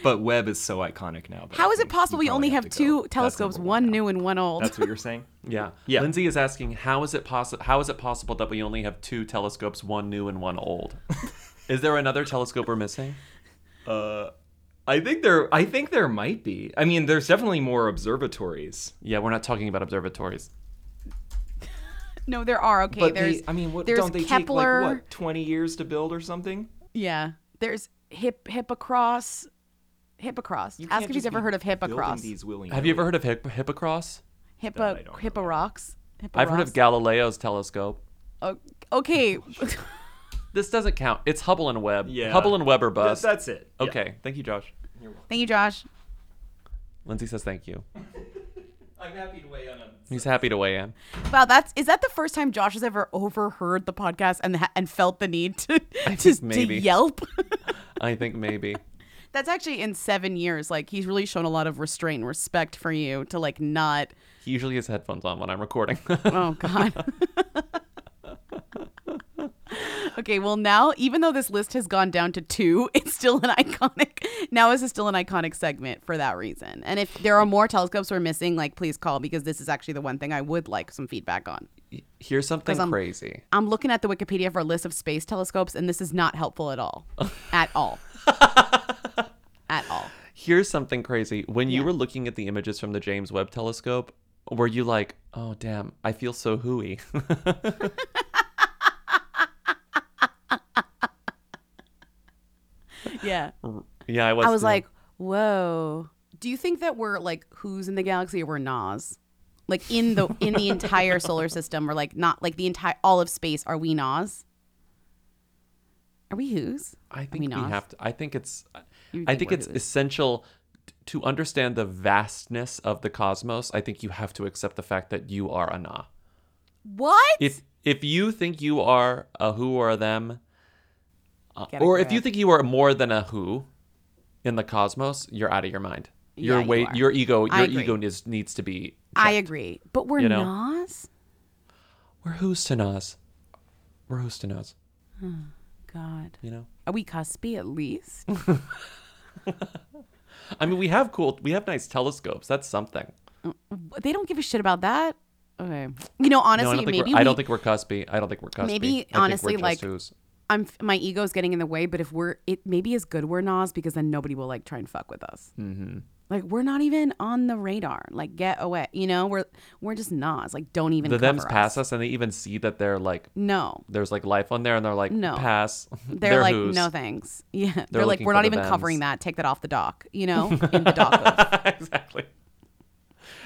But Webb is so iconic now. how is it possible we only have two telescopes, one new and one old? That's what you're saying? Yeah. Yeah. Lindsay is asking how is it possible how is it possible that we only have two telescopes, one new and one old? is there another telescope we're missing? Uh I think there I think there might be. I mean, there's definitely more observatories. Yeah, we're not talking about observatories. No, there are. Okay, but there's. they, I mean, what there's don't they Kepler. take like what, 20 years to build or something? Yeah, there's hip Hipparcos. Hipparcos. You Ask if he's just ever heard of building Hipparcos. these Have you ever heard of Hipp- Hipparcos? Hippo Hipparcos. I've heard of Galileo's telescope. Oh, okay. This doesn't count. It's Hubble and Webb. Yeah. Hubble and Webb are Th- bust. that's it. Yeah. Okay. Thank you, Josh. Thank you, Josh. Lindsay says thank you. I'm happy to weigh in on He's happy to weigh in. Wow, that's is that the first time Josh has ever overheard the podcast and and felt the need to I to, to yelp? I think maybe. That's actually in seven years. Like he's really shown a lot of restraint and respect for you to like not. He usually has headphones on when I'm recording. Oh God. okay, well now, even though this list has gone down to two, it's still an iconic. Now is still an iconic segment for that reason. And if there are more telescopes we're missing, like please call because this is actually the one thing I would like some feedback on. Here's something I'm- crazy. I'm looking at the Wikipedia for a list of space telescopes, and this is not helpful at all. at all. at all. Here's something crazy. When you were looking at the images from the James Webb Telescope, were you like, "Oh damn, I feel so hooey"? Yeah. yeah, I was. I was like, whoa. Do you think that we're like who's in the galaxy or we're Nas? Like in the in the entire solar system, or like not like the entire all of space, are we Nas? Are we who's? I think we, Nas? have to. I think it's. You I think think it's who's? essential to understand the vastness of the cosmos. I think you have to accept the fact that you are a na. What? If if you think you are a who or a them, uh, or if you think you are more than a who in the cosmos, you're out of your mind. Your Yeah, you are. your ego, your ego needs needs to be. I agree, but we're you know? Nas. We're who's to nas. We're who's to nas. Oh, God. You know. Are we cuspy at least? I mean, we have cool, we have nice telescopes. That's something. they don't give a shit about that. Okay. You know, no, honestly, I don't think maybe we're, I don't think we're cuspy. I don't think we're cuspy. Maybe think we're honestly, like who's. I'm my ego's getting in the way. But if we're it, maybe is good we're Nas because then nobody will like try and fuck with us. Mm-hmm. Like we're not even on the radar. Like get away. You know, we're we're just Nas. Like don't even. the cover thems pass us and they even see that they're like No. there's like life on there and they're like No. pass They're, like who's. no thanks. Yeah. They're, like we're not even thems. covering that. Take that off the dock. You know, in the dock. exactly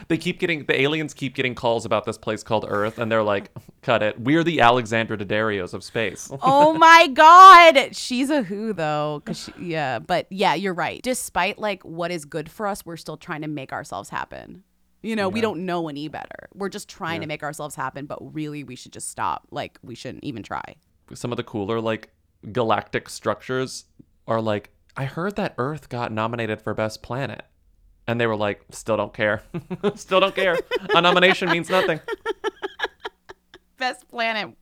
they keep getting the aliens keep getting calls about this place called earth and they're like cut it. We're the alexandra Daddario's of space. Oh my god. She's a who though 'cause she, yeah but yeah you're right. Despite like what is good for us we're still trying to make ourselves happen. You know we don't know any better. We're just trying to make ourselves happen but really we should just stop. Like we shouldn't even try. Some of the cooler like galactic structures are like i heard that earth got nominated for best planet and they were like still don't care. Still don't care. A nomination means nothing. Best planet.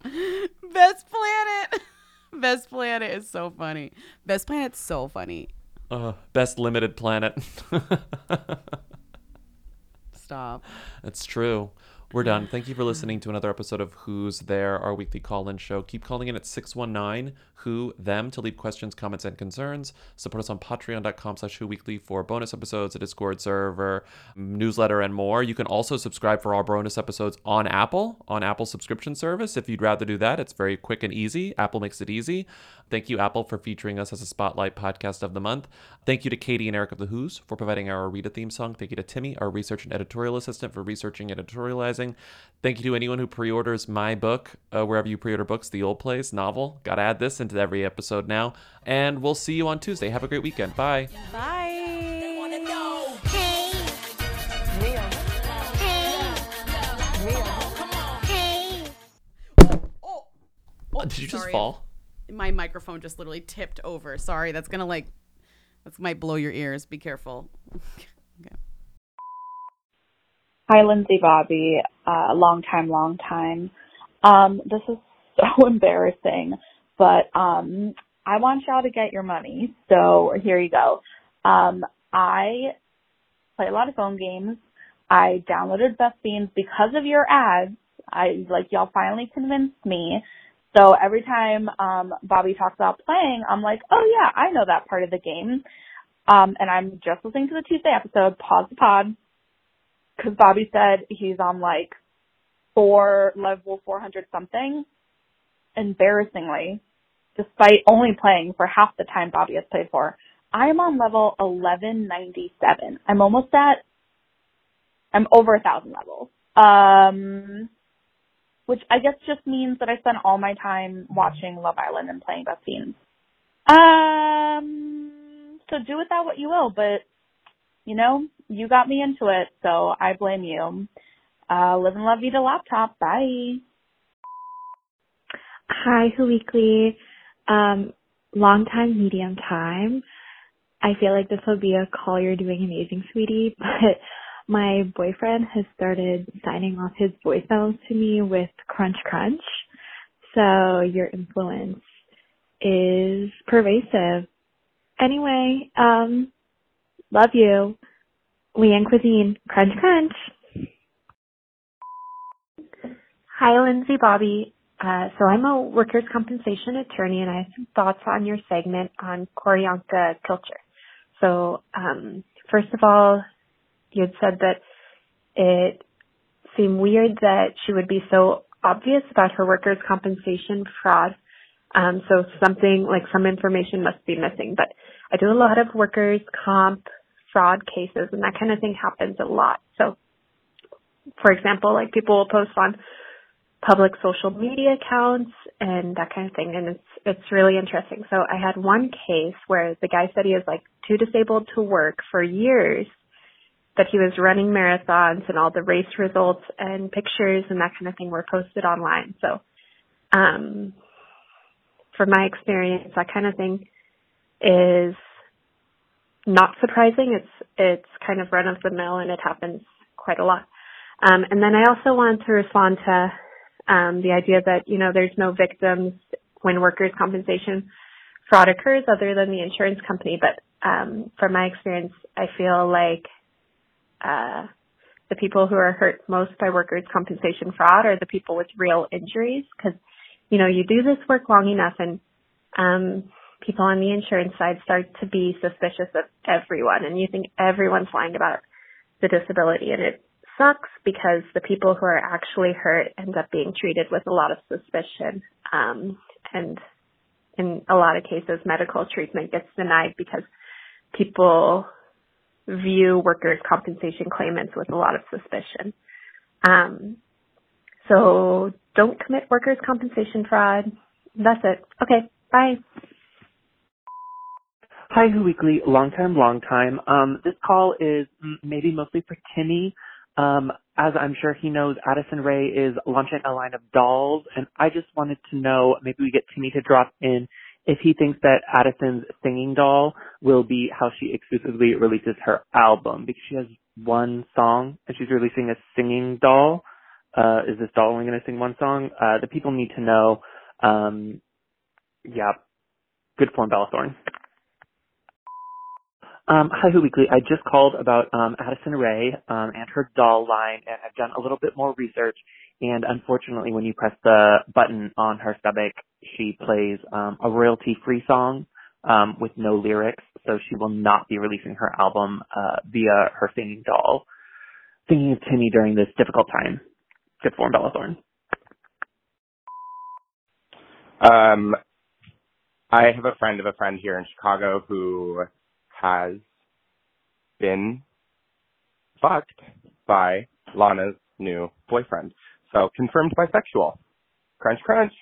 Best planet. Best planet is so funny. Best planet's so funny. Uh, best limited planet. Stop. That's true. We're done. Thank you for listening to another episode of Who's There, our weekly call-in show. Keep calling in at 619 Who Them to leave questions, comments, and concerns. Support us on patreon.com slash Who Weekly for bonus episodes, a Discord server, newsletter, and more. You can also subscribe for our bonus episodes on Apple, on Apple subscription service. If you'd rather do that, it's very quick and easy. Apple makes it easy. Thank you, Apple, for featuring us as a Spotlight podcast of the month. Thank you to Katie and Eric of the Who's for providing our Rita theme song. Thank you to Timmy, our research and editorial assistant, for researching and editorializing. Thank you to anyone who pre-orders my book, uh, wherever you pre-order books, The Old Place novel. Got to add this into every episode now. And we'll see you on Tuesday. Have a great weekend. Bye. Bye. Oh, What? Did you just fall? My microphone just literally tipped over. Sorry, that's gonna like, that's might blow your ears. Be careful. Hi, Lindsay Bobby. Uh, long time, long time. Um, this is so embarrassing, but um, I want y'all to get your money. So here you go. Um, I play a lot of phone games. I downloaded Best Fiends because of your ads. I like y'all finally convinced me. So every time um Bobby talks about playing, I'm like, oh yeah, I know that part of the game. Um, and I'm just listening to the Tuesday episode. Pause the pod because Bobby said he's on like four level 400 something. Embarrassingly, despite only playing for half the time Bobby has played for, I am on level 1197. I'm almost at, I'm over a thousand levels. Um, which I guess just means that I spent all my time watching Love Island and playing Best Fiends. Um, so do with that what you will, but you know, you got me into it, so I blame you. Uh, live and love you to laptop. Bye. Hi, Who Weekly. Um, long time, medium time. I feel like this will be a call you're doing amazing, sweetie, but my boyfriend has started signing off his voicemails to me with Crunch Crunch. So your influence is pervasive. Anyway, um, love you. Leanne Cuisine, Crunch Crunch. Hi, Lindsay Bobby. Uh, so I'm a workers' compensation attorney and I have some thoughts on your segment on Q'orianka Kilcher. So, um, first of all, you had said that it seemed weird that she would be so obvious about her workers' compensation fraud. Um, so something like some information must be missing. But I do a lot of workers' comp fraud cases, and that kind of thing happens a lot. So, for example, like people will post on public social media accounts and that kind of thing, and it's it's really interesting. So I had one case where the guy said he was like too disabled to work for years, that he was running marathons and all the race results and pictures and that kind of thing were posted online. So, um, from my experience, that kind of thing is not surprising. It's it's kind of run of the mill and it happens quite a lot. Um, and then I also wanted to respond to um, the idea that you know there's no victims when workers' compensation fraud occurs other than the insurance company. But um, from my experience, I feel like uh, the people who are hurt most by workers' compensation fraud are the people with real injuries because you know you do this work long enough and um, people on the insurance side start to be suspicious of everyone and you think everyone's lying about the disability and it sucks because the people who are actually hurt end up being treated with a lot of suspicion um, and in a lot of cases medical treatment gets denied because people view workers compensation claimants with a lot of suspicion. Um, so don't commit workers compensation fraud. That's it. Okay bye. Hi, Who Weekly, long time, long time. Um, this call is maybe mostly for Timmy. Um, as I'm sure he knows, Addison Rae is launching a line of dolls, and I just wanted to know, maybe we get Timmy to drop in if he thinks that Addison's singing doll will be how she exclusively releases her album, because she has one song, and she's releasing a singing doll. Uh, is this doll only going to sing one song? Uh, the people need to know. Um, yeah. Good form, Bella Thorne. Um, hi, Who Weekly. I just called about um, Addison Rae um, and her doll line, and I've done a little bit more research. And unfortunately, when you press the button on her stomach, she plays um, a royalty-free song um, with no lyrics, so she will not be releasing her album uh, via her singing doll. Thinking of Timmy during this difficult time. Good form, Bella Thorne. Um, I have a friend of a friend here in Chicago who has been fucked by Lana's new boyfriend. So confirmed bisexual. Crunch, crunch.